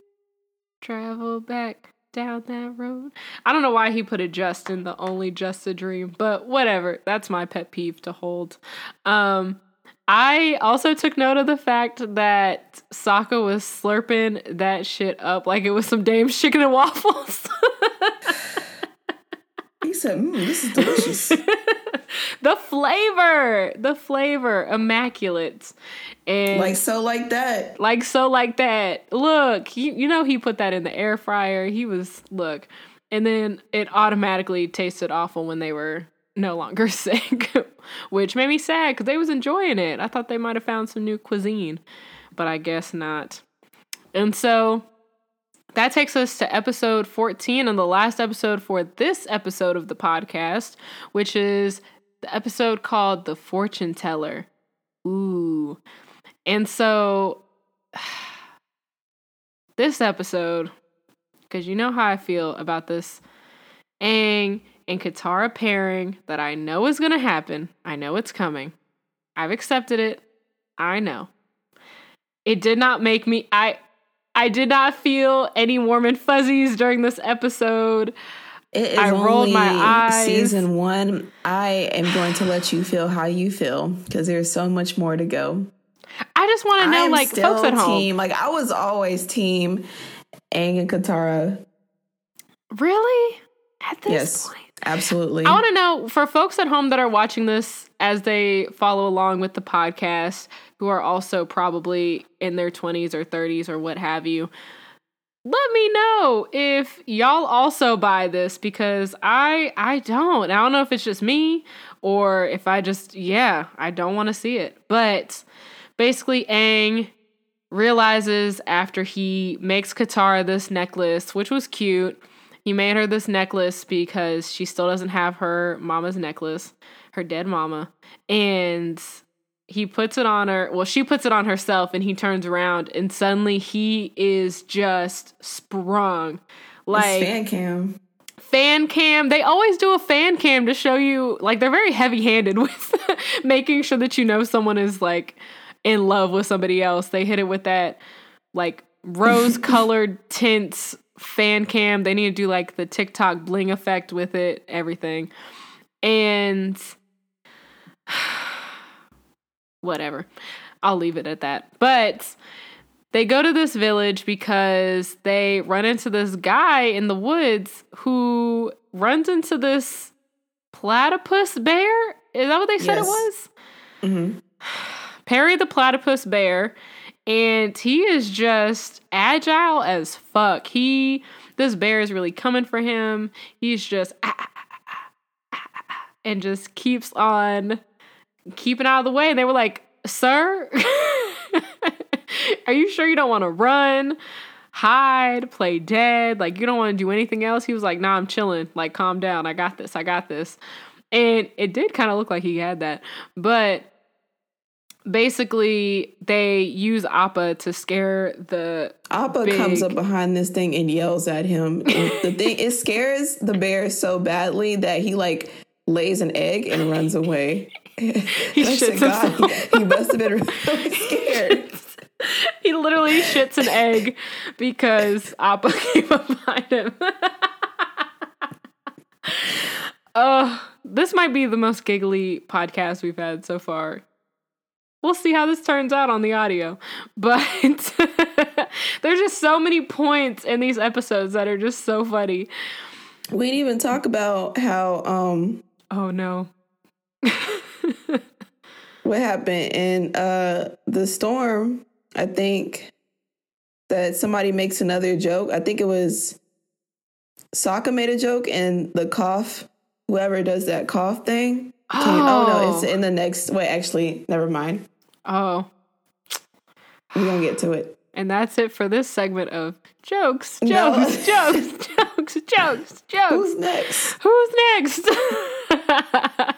Travel back down that road. I don't know why he put it just in the only just a dream, but whatever. That's my pet peeve to hold. Um, I also took note of the fact that Sokka was slurping that shit up like it was some Dame's <laughs> chicken and waffles. <laughs> He said, mm, "This is delicious." <laughs> the flavor, the flavor, immaculate, and like so, like that, like so, like that. Look, he, you know, he put that in the air fryer. He was look, and then it automatically tasted awful when they were no longer <laughs> sick, which made me sad because they was enjoying it. I thought they might have found some new cuisine, but I guess not. And so that takes us to episode 14 and the last episode for this episode of the podcast, which is the episode called The Fortune Teller. Ooh. And so <sighs> this episode, because you know how I feel about this Aang and Katara pairing that I know is going to happen. I know it's coming. I've accepted it. I know. It did not make me I I did not feel any warm and fuzzies during this episode. It is I rolled my eyes. Season one. I am going to let you feel how you feel because there's so much more to go. I just want to know, like, folks at home. Team. Like, I was always team Aang and Katara. Really? At this yes, point? Absolutely. I want to know for folks at home that are watching this as they follow along with the podcast, who are also probably in their 20s or 30s or what have you. Let me know if y'all also buy this because I I don't. I don't know if it's just me or if I just yeah, I don't want to see it. But basically Aang realizes after he makes Katara this necklace, which was cute. He made her this necklace because she still doesn't have her mama's necklace, her dead mama. And he puts it on her. Well, she puts it on herself, and he turns around, and suddenly he is just sprung. Like it's fan cam. Fan cam. They always do a fan cam to show you. Like they're very heavy handed <laughs> with making sure that you know someone is like in love with somebody else. They hit it with that like <laughs> rose colored tints fan cam. They need to do like the TikTok bling effect with it, everything. And <sighs> whatever. I'll leave it at that. But they go to this village because they run into this guy in the woods who runs into this platypus bear. Is that what they said yes. it was? Mm-hmm. <sighs> Perry the platypus bear. And he is just agile as fuck. He, this bear is really coming for him. He's just, ah, ah, ah, and just keeps on keeping out of the way. And they were like, Sir, <laughs> are you sure you don't want to run, hide, play dead? Like, you don't want to do anything else? He was like, Nah, I'm chilling. Like, calm down. I got this. I got this. And it did kind of look like he had that. But basically they use Appa to scare the Appa big... comes up behind this thing and yells at him. <laughs> the thing it scares the bear so badly that he like lays an egg and runs away. <laughs> he shits God, he, he must have been really <laughs> scared. he literally shits an egg because Appa came up behind him. Oh, this might be the most giggly podcast we've had so far. We'll see how this turns out on the audio. But <laughs> there's just so many points in these episodes that are just so funny. We didn't even talk about how um Oh no. <laughs> what happened in uh the storm, I think that somebody makes another joke. I think it was Sokka made a joke and the cough, whoever does that cough thing. Oh. oh no, it's in the next wait, actually, never mind. Oh. We're gonna get to it. And that's it for this segment of jokes, jokes, no. <laughs> jokes, jokes, jokes, jokes. Who's next? Who's next? <laughs>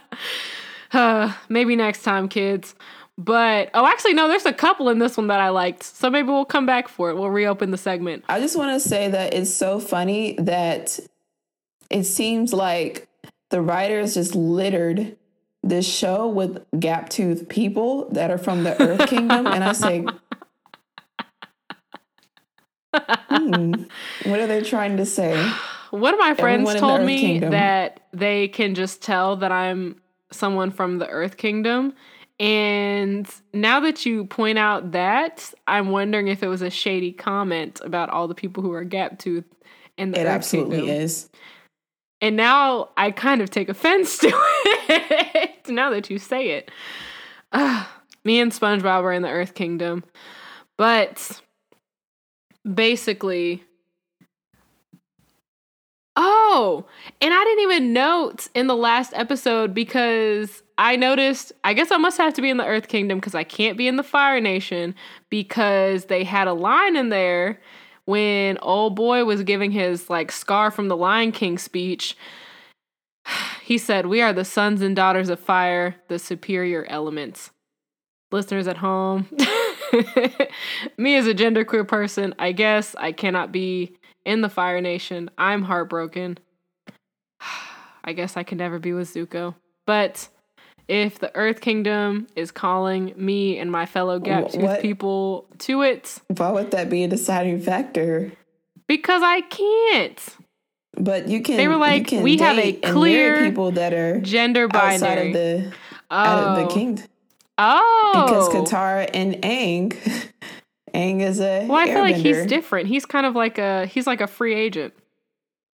uh, maybe next time, kids. But oh, actually, no. There's a couple in this one that I liked, so maybe we'll come back for it. We'll reopen the segment. I just want to say that it's so funny that it seems like the writers just littered this show with gap tooth people that are from the Earth Kingdom, and I say, hmm, what are they trying to say? One of my friends Everyone told me Kingdom. that they can just tell that I'm someone from the Earth Kingdom. And now that you point out that, I'm wondering if it was a shady comment about all the people who are gap tooth in the it Earth absolutely Kingdom. is. And now I kind of take offense <laughs> to it now that you say it. Uh, me and SpongeBob are in the Earth Kingdom. But basically, Oh, and I didn't even note in the last episode because I noticed, I guess I must have to be in the Earth Kingdom because I can't be in the Fire Nation because they had a line in there when old boy was giving his like Scar from the Lion King speech, <sighs> he said, We are the sons and daughters of fire, the superior elements. Listeners at home, <laughs> me as a genderqueer person, I guess I cannot be in the Fire Nation. I'm heartbroken. <sighs> I guess I can never be with Zuko. But if the Earth Kingdom is calling me and my fellow Gaptooth people to it, Why would that be a deciding factor? because I can't. But you can. They were like, we have a date and marry clear people that are Gender binary. outside of the oh. out of the kingdom oh. oh. because Katara and Aang, <laughs> Aang is a Well, I feel like he's different. He's kind of like a he's like a free agent.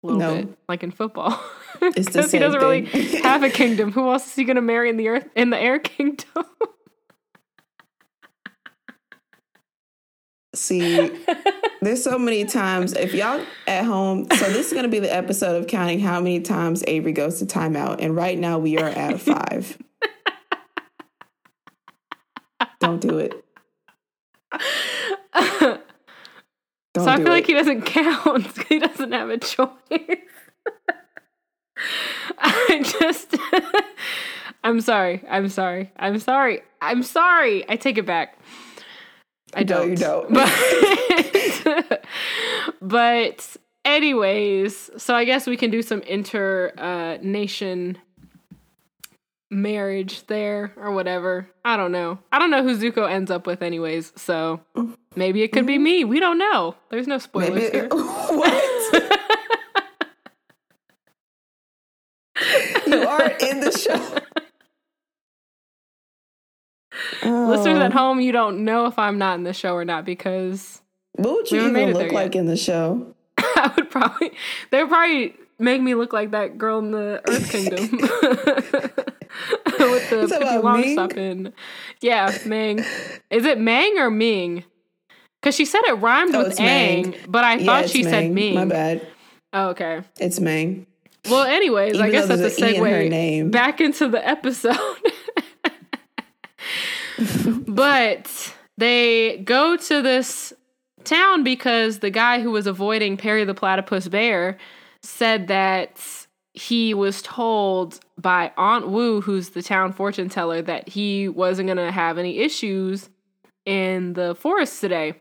A little No. bit, like in football. <laughs> <laughs> It's the Because he doesn't really <laughs> have a kingdom. Who else is he gonna marry in the earth in the air kingdom? <laughs> See, there's so many times. If y'all at home, so this is gonna be the episode of counting how many times Avery goes to timeout, and right now we are at five. Don't do it. Don't so I feel it. like he doesn't count. he doesn't have a choice. <laughs> I just <laughs> I'm sorry. I'm sorry. I'm sorry. I'm sorry. I take it back. I don't. you don't. <laughs> But, but anyways, so I guess we can do some inter uh, nation marriage there or whatever. I don't know. I don't know who Zuko ends up with anyways, so maybe it could be me. We don't know. There's no spoilers Maybe here. what? The show. <laughs> Listeners Oh. at home, you don't know if I'm not in the show or not because What would you made even it look like in the show? <laughs> I would probably they would probably make me look like that girl in the Earth Kingdom <laughs> with the Pippi about in. Yeah, Mang. Is it Mang or Ming? Because she said it rhymed Oh, with it's Mang. Ang, but I Yeah, thought she said Mang. Ming. My bad. Oh, okay. It's Mang. Well, anyways, I guess that's a in segue name. back into the episode. <laughs> but they go to this town because the guy who was avoiding Perry the Platypus Bear said that he was told by Aunt Wu, who's the town fortune teller, that he wasn't going to have any issues in the forest today.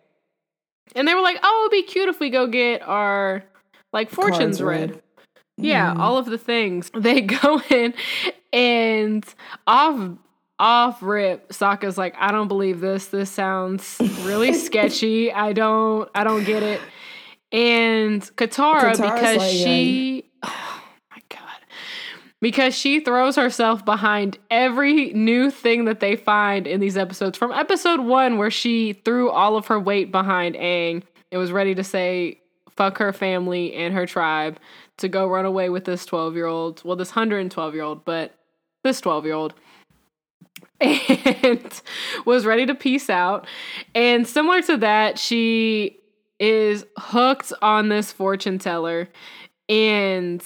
And they were like, oh, it'd be cute if we go get our like fortunes read. read. Yeah, Mhm. all of the things. <laughs> They go in and off off rip, Sokka's like, I don't believe this. This sounds really <laughs> sketchy. I don't I don't get it. And Katara, Katara's because like, she <sighs> oh my god. Because she throws herself behind every new thing that they find in these episodes. From episode one, where she threw all of her weight behind Aang and was ready to say fuck her family and her tribe to go run away with this 12 year old. Well, this 112 year old, but this 12 year old. <laughs> And was ready to peace out. And similar to that, she is hooked on this fortune teller. And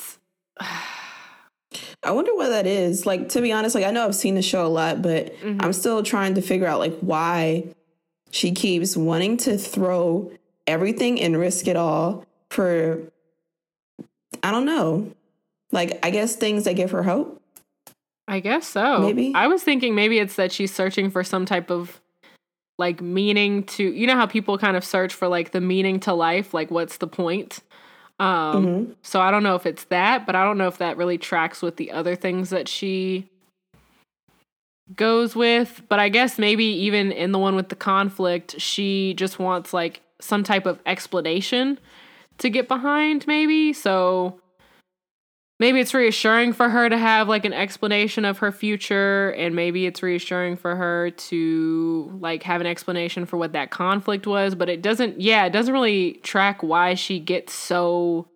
<sighs> I wonder what that is. Like to be honest, like I know I've seen the show a lot, but Mhm. I'm still trying to figure out like why she keeps wanting to throw everything and risk it all for I don't know. Like I guess things that give her hope. I guess so. Maybe. I was thinking maybe it's that she's searching for some type of like meaning to you know how people kind of search for like the meaning to life, like what's the point? Um Mhm. so I don't know if it's that, but I don't know if that really tracks with the other things that she goes with, but I guess maybe even in the one with the conflict, she just wants like some type of explanation to get behind maybe. So maybe it's reassuring for her to have like an explanation of her future and maybe it's reassuring for her to like have an explanation for what that conflict was but it doesn't yeah it doesn't really track why she gets so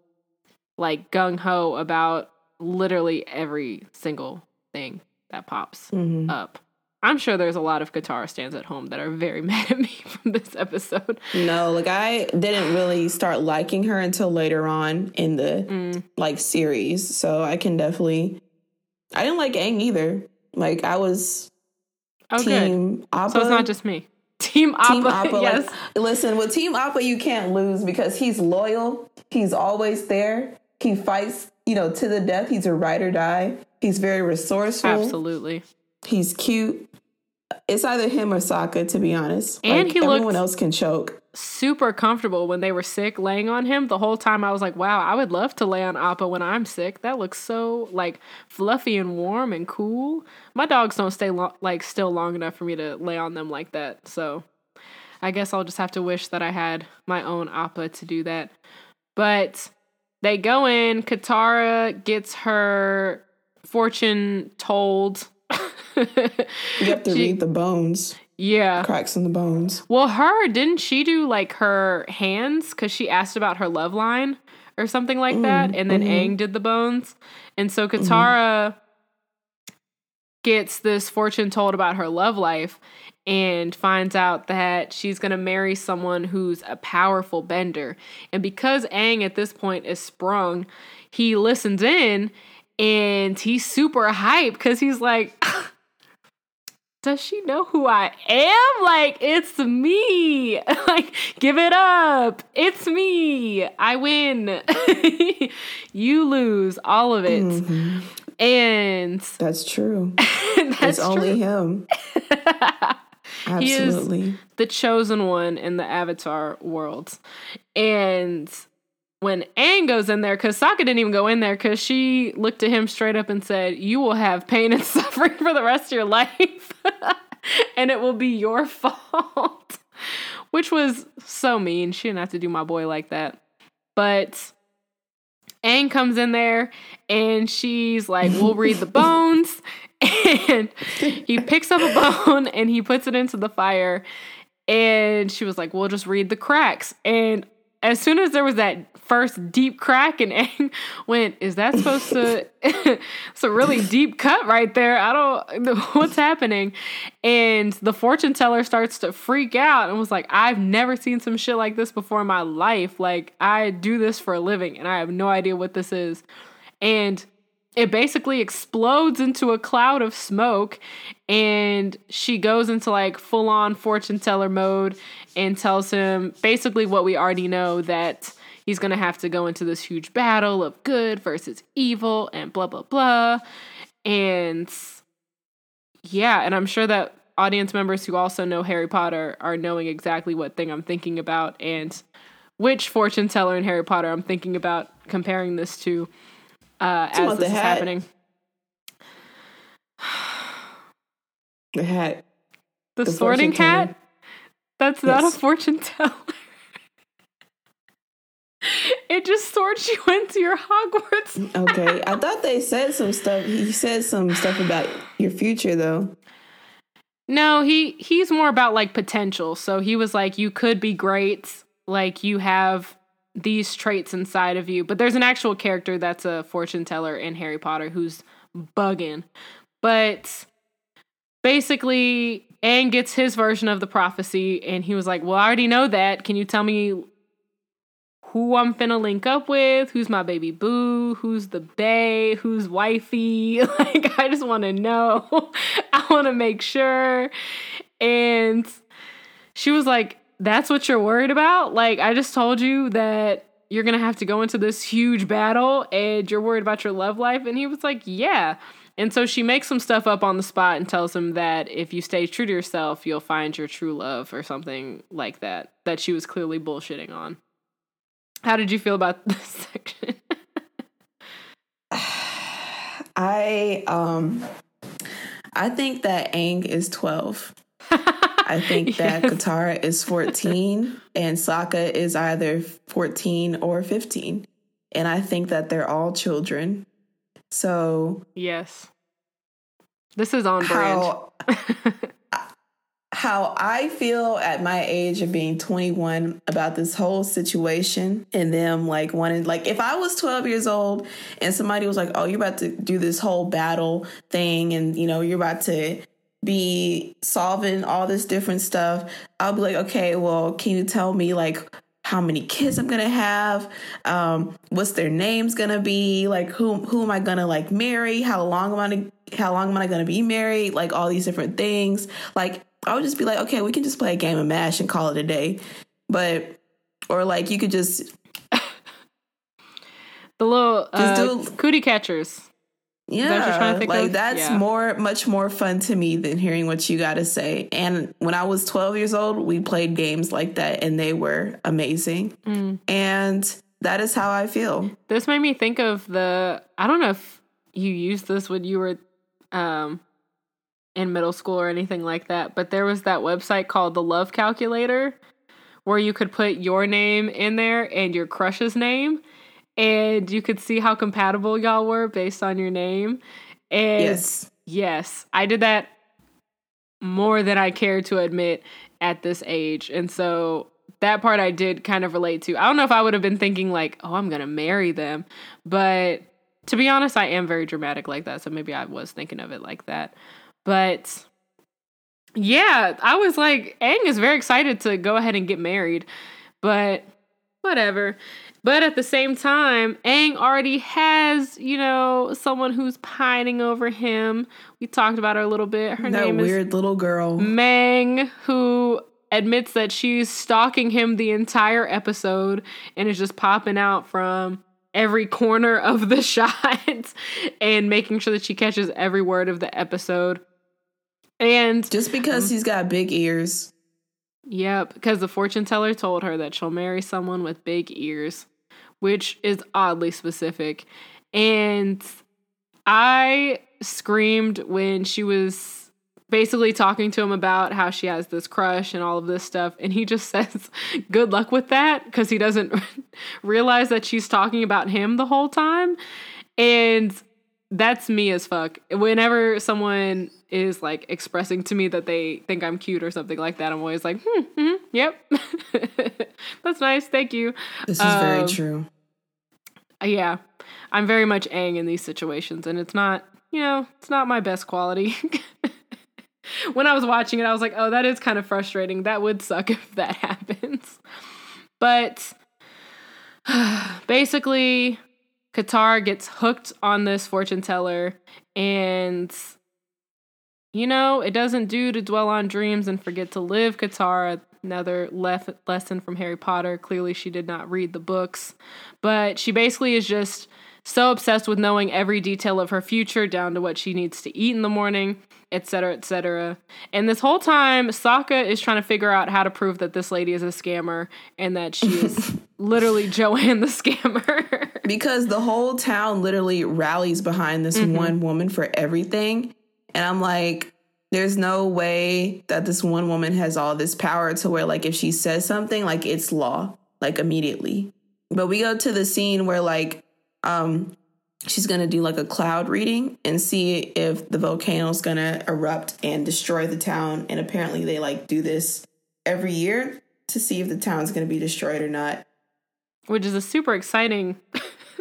like gung-ho about literally every single thing that pops Mhm. up i'm sure there's a lot of Katara stans at home that are very <laughs> mad at me from this episode No, like I didn't really start liking her until later on in the Mm. like series. So I can definitely I didn't like Aang either. Like I was oh good team Appa. so it's not just me team appa, Team Appa. <laughs> yes Like, listen, with Team Appa, you can't lose because he's loyal. He's always there. He fights, you know, to the death. He's a ride or die. He's very resourceful. absolutely He's cute. It's either him or Sokka, to be honest. And Like, he everyone else can choke. super comfortable when they were sick laying on him. The whole time I was like, wow, I would love to lay on Appa when I'm sick. That looks so like fluffy and warm and cool. My dogs don't stay lo- like still long enough for me to lay on them like that. So I guess I'll just have to wish that I had my own Appa to do that. But they go in, Katara gets her fortune told. You have to <laughs> she, read the bones. Yeah. Cracks in the bones. Well, her, didn't she do like her hands? Because she asked about her love line or something like mm, that. And then mm-hmm. Aang did the bones. And so mm-hmm. Katara mm-hmm. gets this fortune told about her love life and finds out that she's going to marry someone who's a powerful bender. And because Aang at this point is sprung, he listens in and he's super hyped because he's like, does she know who I am? Like, it's me. <laughs> like, give it up. It's me. I win. <laughs> you lose all of it. Mm-hmm. And that's true. <laughs> that's it's true. only him. Absolutely. The chosen one in the Avatar world. And when Aang goes in there, because Sokka didn't even go in there, because she looked at him straight up and said, You will have pain and <laughs> suffering for the rest of your life, <laughs> and it will be your <laughs> fault. Which was so mean. She didn't have to do my boy like that. But Aang comes in there and she's like, We'll read the bones. And he picks up a bone and he puts it into the fire. And she was like, We'll just read the cracks. And as soon as there was that first deep crack and <laughs> Aang went, is that supposed to <laughs> it's a really deep cut right there. I don't <laughs> what's happening. And the fortune teller starts to freak out and was like, I've never seen some shit like this before in my life. Like I do this for a living and I have no idea what this is. And it basically explodes into a cloud of smoke and she goes into like full on fortune teller mode and tells him basically what we already know that he's going to have to go into this huge battle of good versus evil and blah blah blah and yeah and i'm sure that audience members who also know harry potter are knowing exactly what thing i'm thinking about and which fortune teller in harry potter i'm thinking about comparing this to uh, as this is hat. happening. The hat. The, the sorting hat? That's yes. not a fortune teller. <laughs> it just sorts you <laughs> into your Hogwarts. okay. I thought they said some stuff. He said some stuff about your future though. No, he he's more about like potential. So he was like you could be great. Like you have these traits inside of you. But there's an actual character that's a fortune teller in Harry Potter who's bugging. But basically, Aang gets his version of the prophecy, and he was like, Well, I already know that. Can you tell me who I'm finna link up with? Who's my baby boo? Who's the bae? Who's wifey? <laughs> Like, I just wanna know. <laughs> I wanna make sure. And she was like, that's what you're worried about? Like, I just told you that you're gonna have to go into this huge battle and you're worried about your love life. And he was like, Yeah. And so she makes some stuff up on the spot and tells him that if you stay true to yourself, you'll find your true love or something like that, that she was clearly bullshitting on. How did you feel about <laughs> this section? I um I think that Aang is 12. I think <laughs> that yes. Katara is 14 <laughs> and Sokka is either 14 or 15. And I think that they're all children. So, yes. This is on brand. how I feel at my age of being 21 about this whole situation and them like wanting like if I was 12 years old and somebody was like, "Oh, you're about to do this whole battle thing and you know, you're about to be solving all this different stuff, I'll be like, okay, well, can you tell me like how many kids I'm gonna have? Um, what's their names gonna be? Like who who am I gonna like marry? How long am I how long am I gonna be married? Like all these different things. Like I would just be like, okay, we can just play a game of Mash and call it a day. But or like you could just <laughs> the little uh, do, cootie catchers. Yeah, like of? that's Yeah. more, much more fun to me than hearing what you got to say. And when I was 12 years old, we played games like that, and they were amazing. Mm. And that is how I feel. This made me think of the. I don't know if you used this when you were um, in middle school or anything like that, but there was that website called the Love Calculator where you could put your name in there and your crush's name, and you could see how compatible y'all were based on your name. And Yes. Yes, I did that more than I care to admit at this age. And so that part I did kind of relate to. I don't know if I would have been thinking, like, oh, I'm going to marry them. But to be honest, I am very dramatic like that. So maybe I was thinking of it like that. But yeah, I was like, Aang is very excited to go ahead and get married. But whatever. But at the same time, Aang already has, you know, someone who's pining over him. We talked about her a little bit. Her that name weird little girl. is Mang, who admits that she's stalking him the entire episode and is just popping out from every corner of the <laughs> shot and making sure that she catches every word of the episode. And Just because um, he's got big ears. Yep, because the fortune teller told her that she'll marry someone with big ears, which is oddly specific. And I screamed when she was basically talking to him about how she has this crush and all of this stuff. And he just <laughs> says, Good luck with that, because he doesn't <laughs> realize that she's talking about him the whole time. And that's me as fuck. Whenever someone is like expressing to me that they think I'm cute or something like that, I'm always like, hmm, hmm yep. <laughs> that's nice. Thank you. This is very Um, true. Uh, yeah. I'm very much Aang in these situations, and it's not, you know, it's not my best quality. <laughs> when I was watching it, I was like, oh, that is kind of frustrating. That would suck <laughs> if that happens. But <sighs> basically, Katara gets hooked on this fortune teller, and you know, it doesn't do to dwell on dreams and forget to live. Katara, another lef- lesson from Harry Potter. Clearly, she did not read the books, but she basically is just so obsessed with knowing every detail of her future, down to what she needs to eat in the morning, etc., etc. And this whole time, Sokka is trying to figure out how to prove that this lady is a scammer and that she is <laughs> literally Joanne the scammer. because the whole town literally rallies behind this Mm-hmm. one woman for everything. And I'm like, there's no way that this one woman has all this power to where, like, if she says something, like, it's law, like, immediately. But we go to the scene where, like, um, she's gonna do like a cloud reading and see if the volcano's gonna erupt and destroy the town. And apparently, they like do this every year to see if the town's gonna be destroyed or not. Which is a super exciting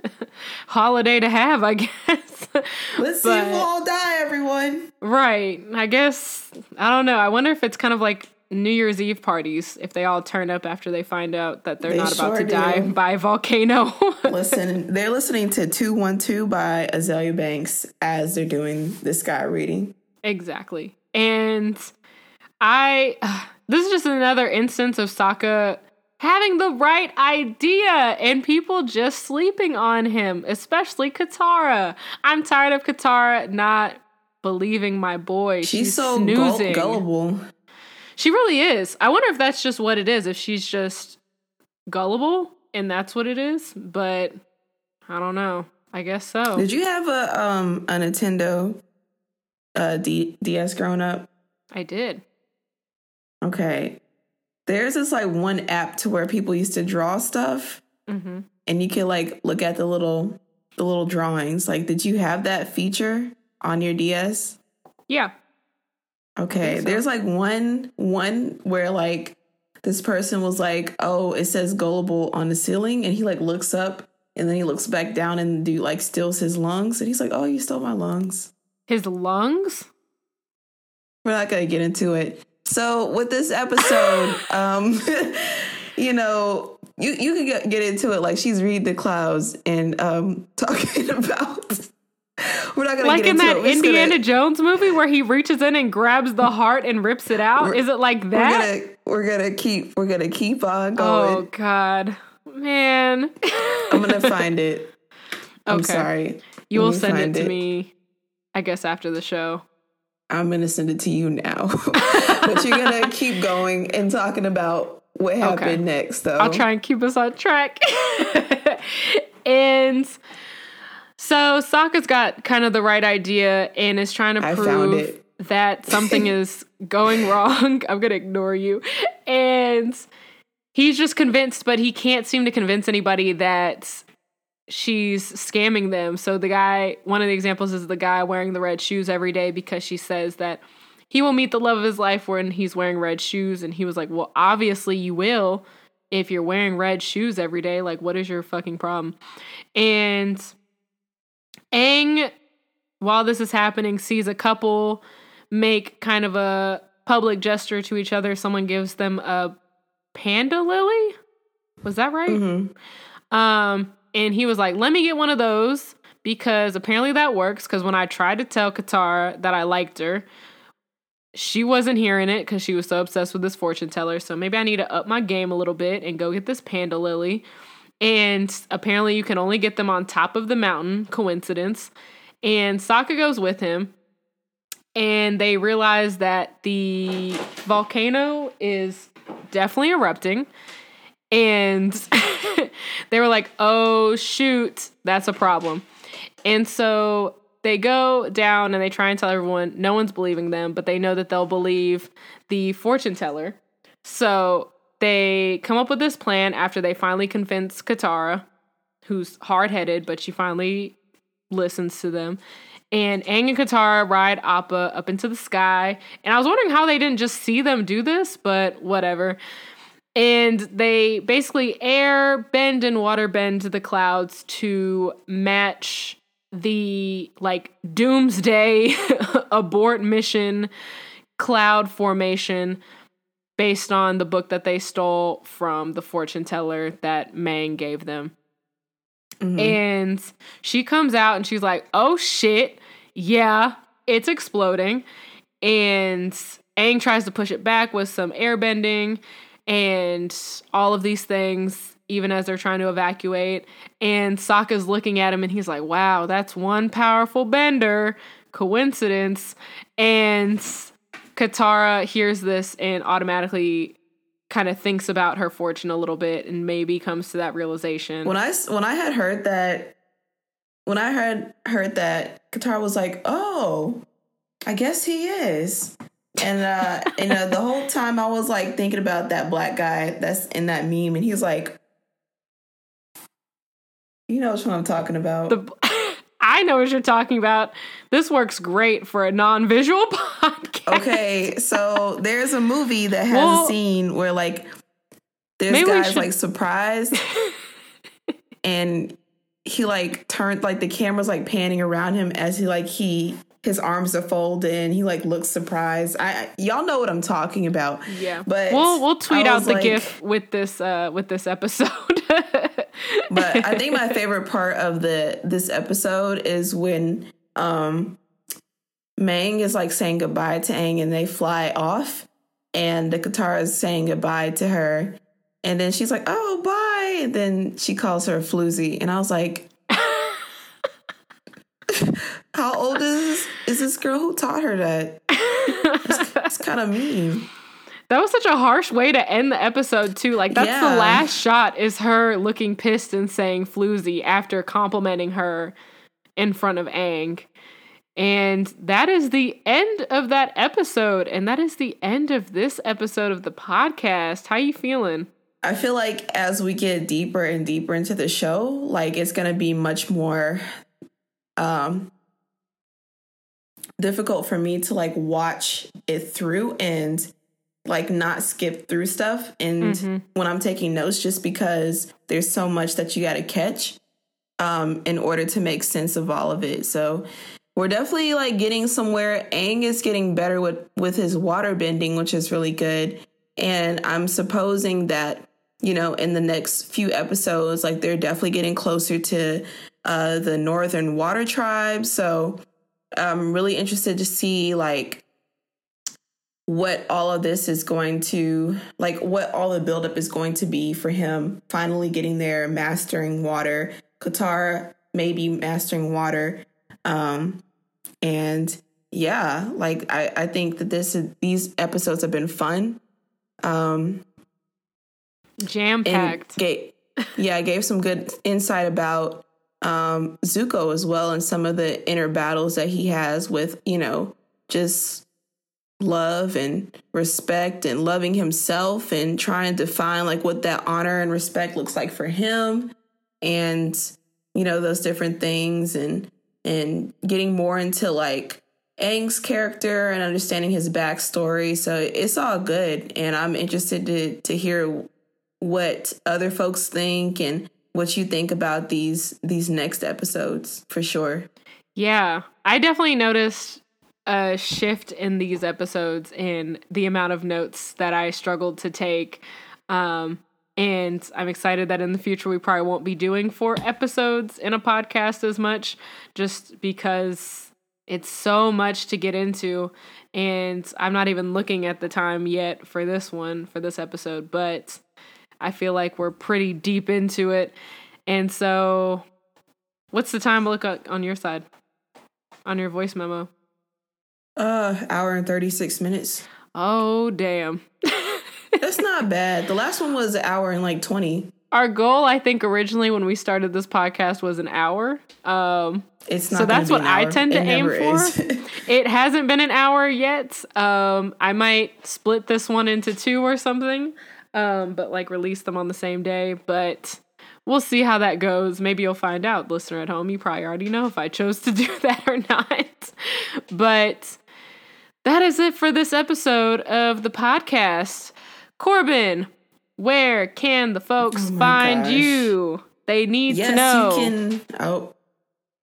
<laughs> holiday to have, I <laughs> guess. Let's see if we'll all die, everyone. Right. I guess I don't know. I wonder if it's kind of like New Year's Eve parties if they all turn up after they find out that they're They not about sure to die by a volcano. <laughs> Listen, they're listening to 212 by Azealia Banks as they're doing this guy reading. exactly. And I <sighs> this is just another instance of Sokka having the right idea and people just sleeping on him, especially Katara. I'm tired of Katara not believing my boy. She's, She's, so snoozing. gullible. She really is. I wonder if that's just what it is, if she's just gullible and that's what it is, but I don't know. I guess so. Did you have a um a Nintendo uh D- DS growing up? I did. Okay. There's this like one app to where people used to draw stuff hmm and you could like look at the little the little drawings. Like did you have that feature on your DS? Yeah. Okay, so. there's like one one where like this person was like, "Oh, it says gullible on the ceiling," and he like looks up and then he looks back down and do like steals his lungs, and he's like, "Oh, you stole my lungs." His lungs? We're not gonna get into it. So with this episode, <laughs> um, <laughs> you know, you you could get, get into it like she's reading the clouds and um <laughs> talking about. We're not gonna Like get in into that it. We're gonna- Indiana Jones movie where he reaches in and grabs the heart and rips it out? Is it like we're that? gonna we're gonna keep we're gonna keep on going. Oh god. Man. I'm gonna find it. I'm Okay. sorry. You will send it to me I guess after the show. I'm gonna send it to you now, <laughs> but you're gonna <laughs> keep going and talking about what happened okay. next. Though I'll try and keep us on track. <laughs> and so Sokka's got kind of the right idea and is trying to prove that something is going wrong. I'm gonna ignore you, and he's just convinced, but he can't seem to convince anybody that she's scamming them. So the guy, one of the examples is the guy wearing the red shoes every day because she says that he will meet the love of his life when he's wearing red shoes. And he was like, Well, obviously you will if you're wearing red shoes every day. Like, what is your fucking problem? And Aang, while this is happening, sees a couple make kind of a public gesture to each other. Someone gives them a panda lily. Was that right? Mm-hmm. Um, and he was like, "Let me get one of those." Because apparently that works. Because when I tried to tell Katara that I liked her, she wasn't hearing it because she was so obsessed with this fortune teller. So maybe I need to up my game a little bit and go get this panda lily. And apparently you can only get them on top of the mountain. Coincidence. And Sokka goes with him. And they realize that the volcano is definitely erupting. And <laughs> they were like, oh, shoot, that's a problem. And so they go down and they try and tell everyone. No one's believing them, but they know that they'll believe the fortune teller. So they come up with this plan after they finally convince Katara, who's hard headed, but she finally listens to them. And Aang and Katara ride Appa up into the sky. And I was wondering how they didn't just see them do this, but whatever. And they basically air bend and water bend the clouds to match the like doomsday <laughs> abort mission cloud formation based on the book that they stole from the fortune teller that Meng gave them. Mm-hmm. And she comes out and she's like, "Oh shit. Yeah, it's exploding." And Aang tries to push it back with some air bending and all of these things even as they're trying to evacuate. And Sokka's looking at him and he's like, wow, that's one powerful bender. Coincidence. And Katara hears this and automatically kind of thinks about her fortune a little bit and maybe comes to that realization. When I when I had heard that when I heard heard that Katara was like, "Oh, I guess he is." And uh and uh, the whole time I was like thinking about that black guy that's in that meme and he's like you know what I'm talking about. The, <laughs> I know what you're talking about. This works great for a non-visual <laughs> podcast. Okay, so there's a movie that has well, a scene where like there's guys should... like surprised <laughs> and he like turned like the camera's like panning around him as he like he his arms are folded he like looks surprised. I y'all know what I'm talking about. Yeah. But we'll we'll tweet out the like, gif with this uh with this episode. <laughs> but I think my favorite part of the this episode is when um Meng is like saying goodbye to Aang and they fly off and the Katara is saying goodbye to her and then she's like, "Oh, bye." And then she calls her floozy and I was like <laughs> How old is this, is this girl who taught her that? It's, it's <laughs> kind of mean. That was such a harsh way to end the episode too. Like that's yeah. the last shot is her looking pissed and saying floozy after complimenting her in front of Aang. And that is the end of that episode and that is the end of this episode of the podcast. How you feeling? I feel like as we get deeper and deeper into the show, like it's going to be much more um difficult for me to like watch it through and like not skip through stuff and mm-hmm. when I'm taking notes just because there's so much that you got to catch um in order to make sense of all of it. So we're definitely like getting somewhere. Aang is getting better with with his water bending, which is really good. And I'm supposing that you know in the next few episodes, like they're definitely getting closer to uh, the Northern Water Tribe. So I'm really interested to see like what all of this is going to like what all the buildup is going to be for him finally getting there mastering water Katara maybe mastering water um And yeah, like I, I think that this these episodes have been fun. Um Jam packed. Gave, yeah, I gave some good insight about um Zuko as well and some of the inner battles that he has with, you know, just love and respect and loving himself and trying to find like what that honor and respect looks like for him and you know those different things and and getting more into like Aang's character and understanding his backstory. So it's all good, and I'm interested to to hear what other folks think and what you think about these these next episodes for sure. Yeah, I definitely noticed a shift in these episodes in the amount of notes that I struggled to take. Um, and I'm excited that in the future we probably won't be doing four episodes in a podcast as much, just because it's so much to get into. And I'm not even looking at the time yet for this one, for this episode, but I feel like we're pretty deep into it. And so, what's the time look on your side? On your voice memo? Uh, hour and 36 minutes. Oh, damn. <laughs> That's not bad. The last one was an hour and like 20. Our goal, I think, originally when we started this podcast was an hour. Um, it's not so that's what I tend to it aim for. <laughs> it hasn't been an hour yet. Um, I might split this one into two or something, um, but like release them on the same day. But we'll see how that goes. Maybe you'll find out, listener at home. You probably already know if I chose to <laughs> do that or not. but that is it for this episode of the podcast. Corbin, where can the folks oh find gosh. you? They need yes, to know. You can, oh,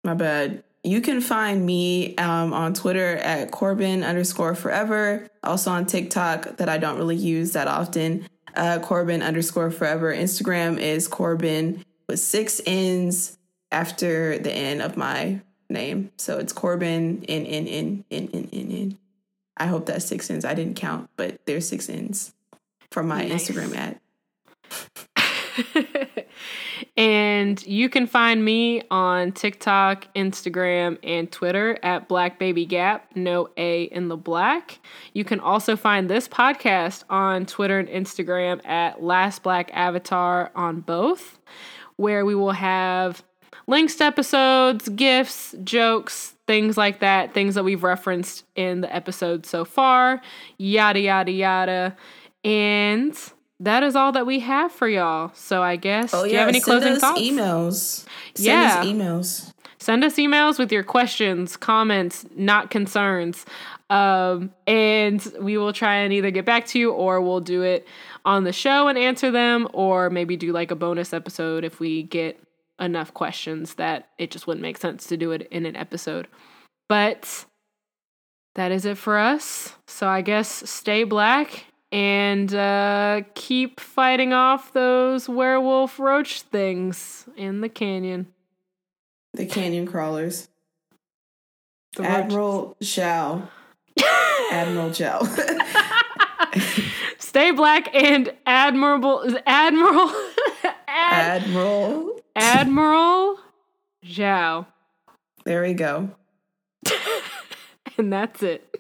my bad. You can find me um, on Twitter at Corbin underscore forever. Also on TikTok that I don't really use that often. Uh, Corbin underscore forever. Instagram is Corbin with six N's after the N of my name. So it's Corbin N N N N N N N. I hope that's six N's. I didn't count, but there's six N's from my nice. Instagram ad. <laughs> and you can find me on TikTok, Instagram, and Twitter at Black Baby Gap, no A in the black. You can also find this podcast on Twitter and Instagram at Last Black Avatar on both, where we will have links to episodes, gifts, jokes, things like that, things that we've referenced in the episode so far, yada, yada, yada. And that is all that we have for y'all. So I guess oh, yeah. do you have any Send closing thoughts? Emails. Send yeah. emails. Send us emails with your questions, comments, not concerns. Um, and we will try and either get back to you or we'll do it on the show and answer them, or maybe do like a bonus episode if we get enough questions that it just wouldn't make sense to do it in an episode. But that is it for us. So I guess stay black and uh, keep fighting off those werewolf roach things in the canyon. The canyon crawlers. The Admiral Zhao. <laughs> Admiral Zhao. <laughs> Stay black and admirable. Admiral. <laughs> Ad, Admiral. Admiral Zhao. There we go. and that's it.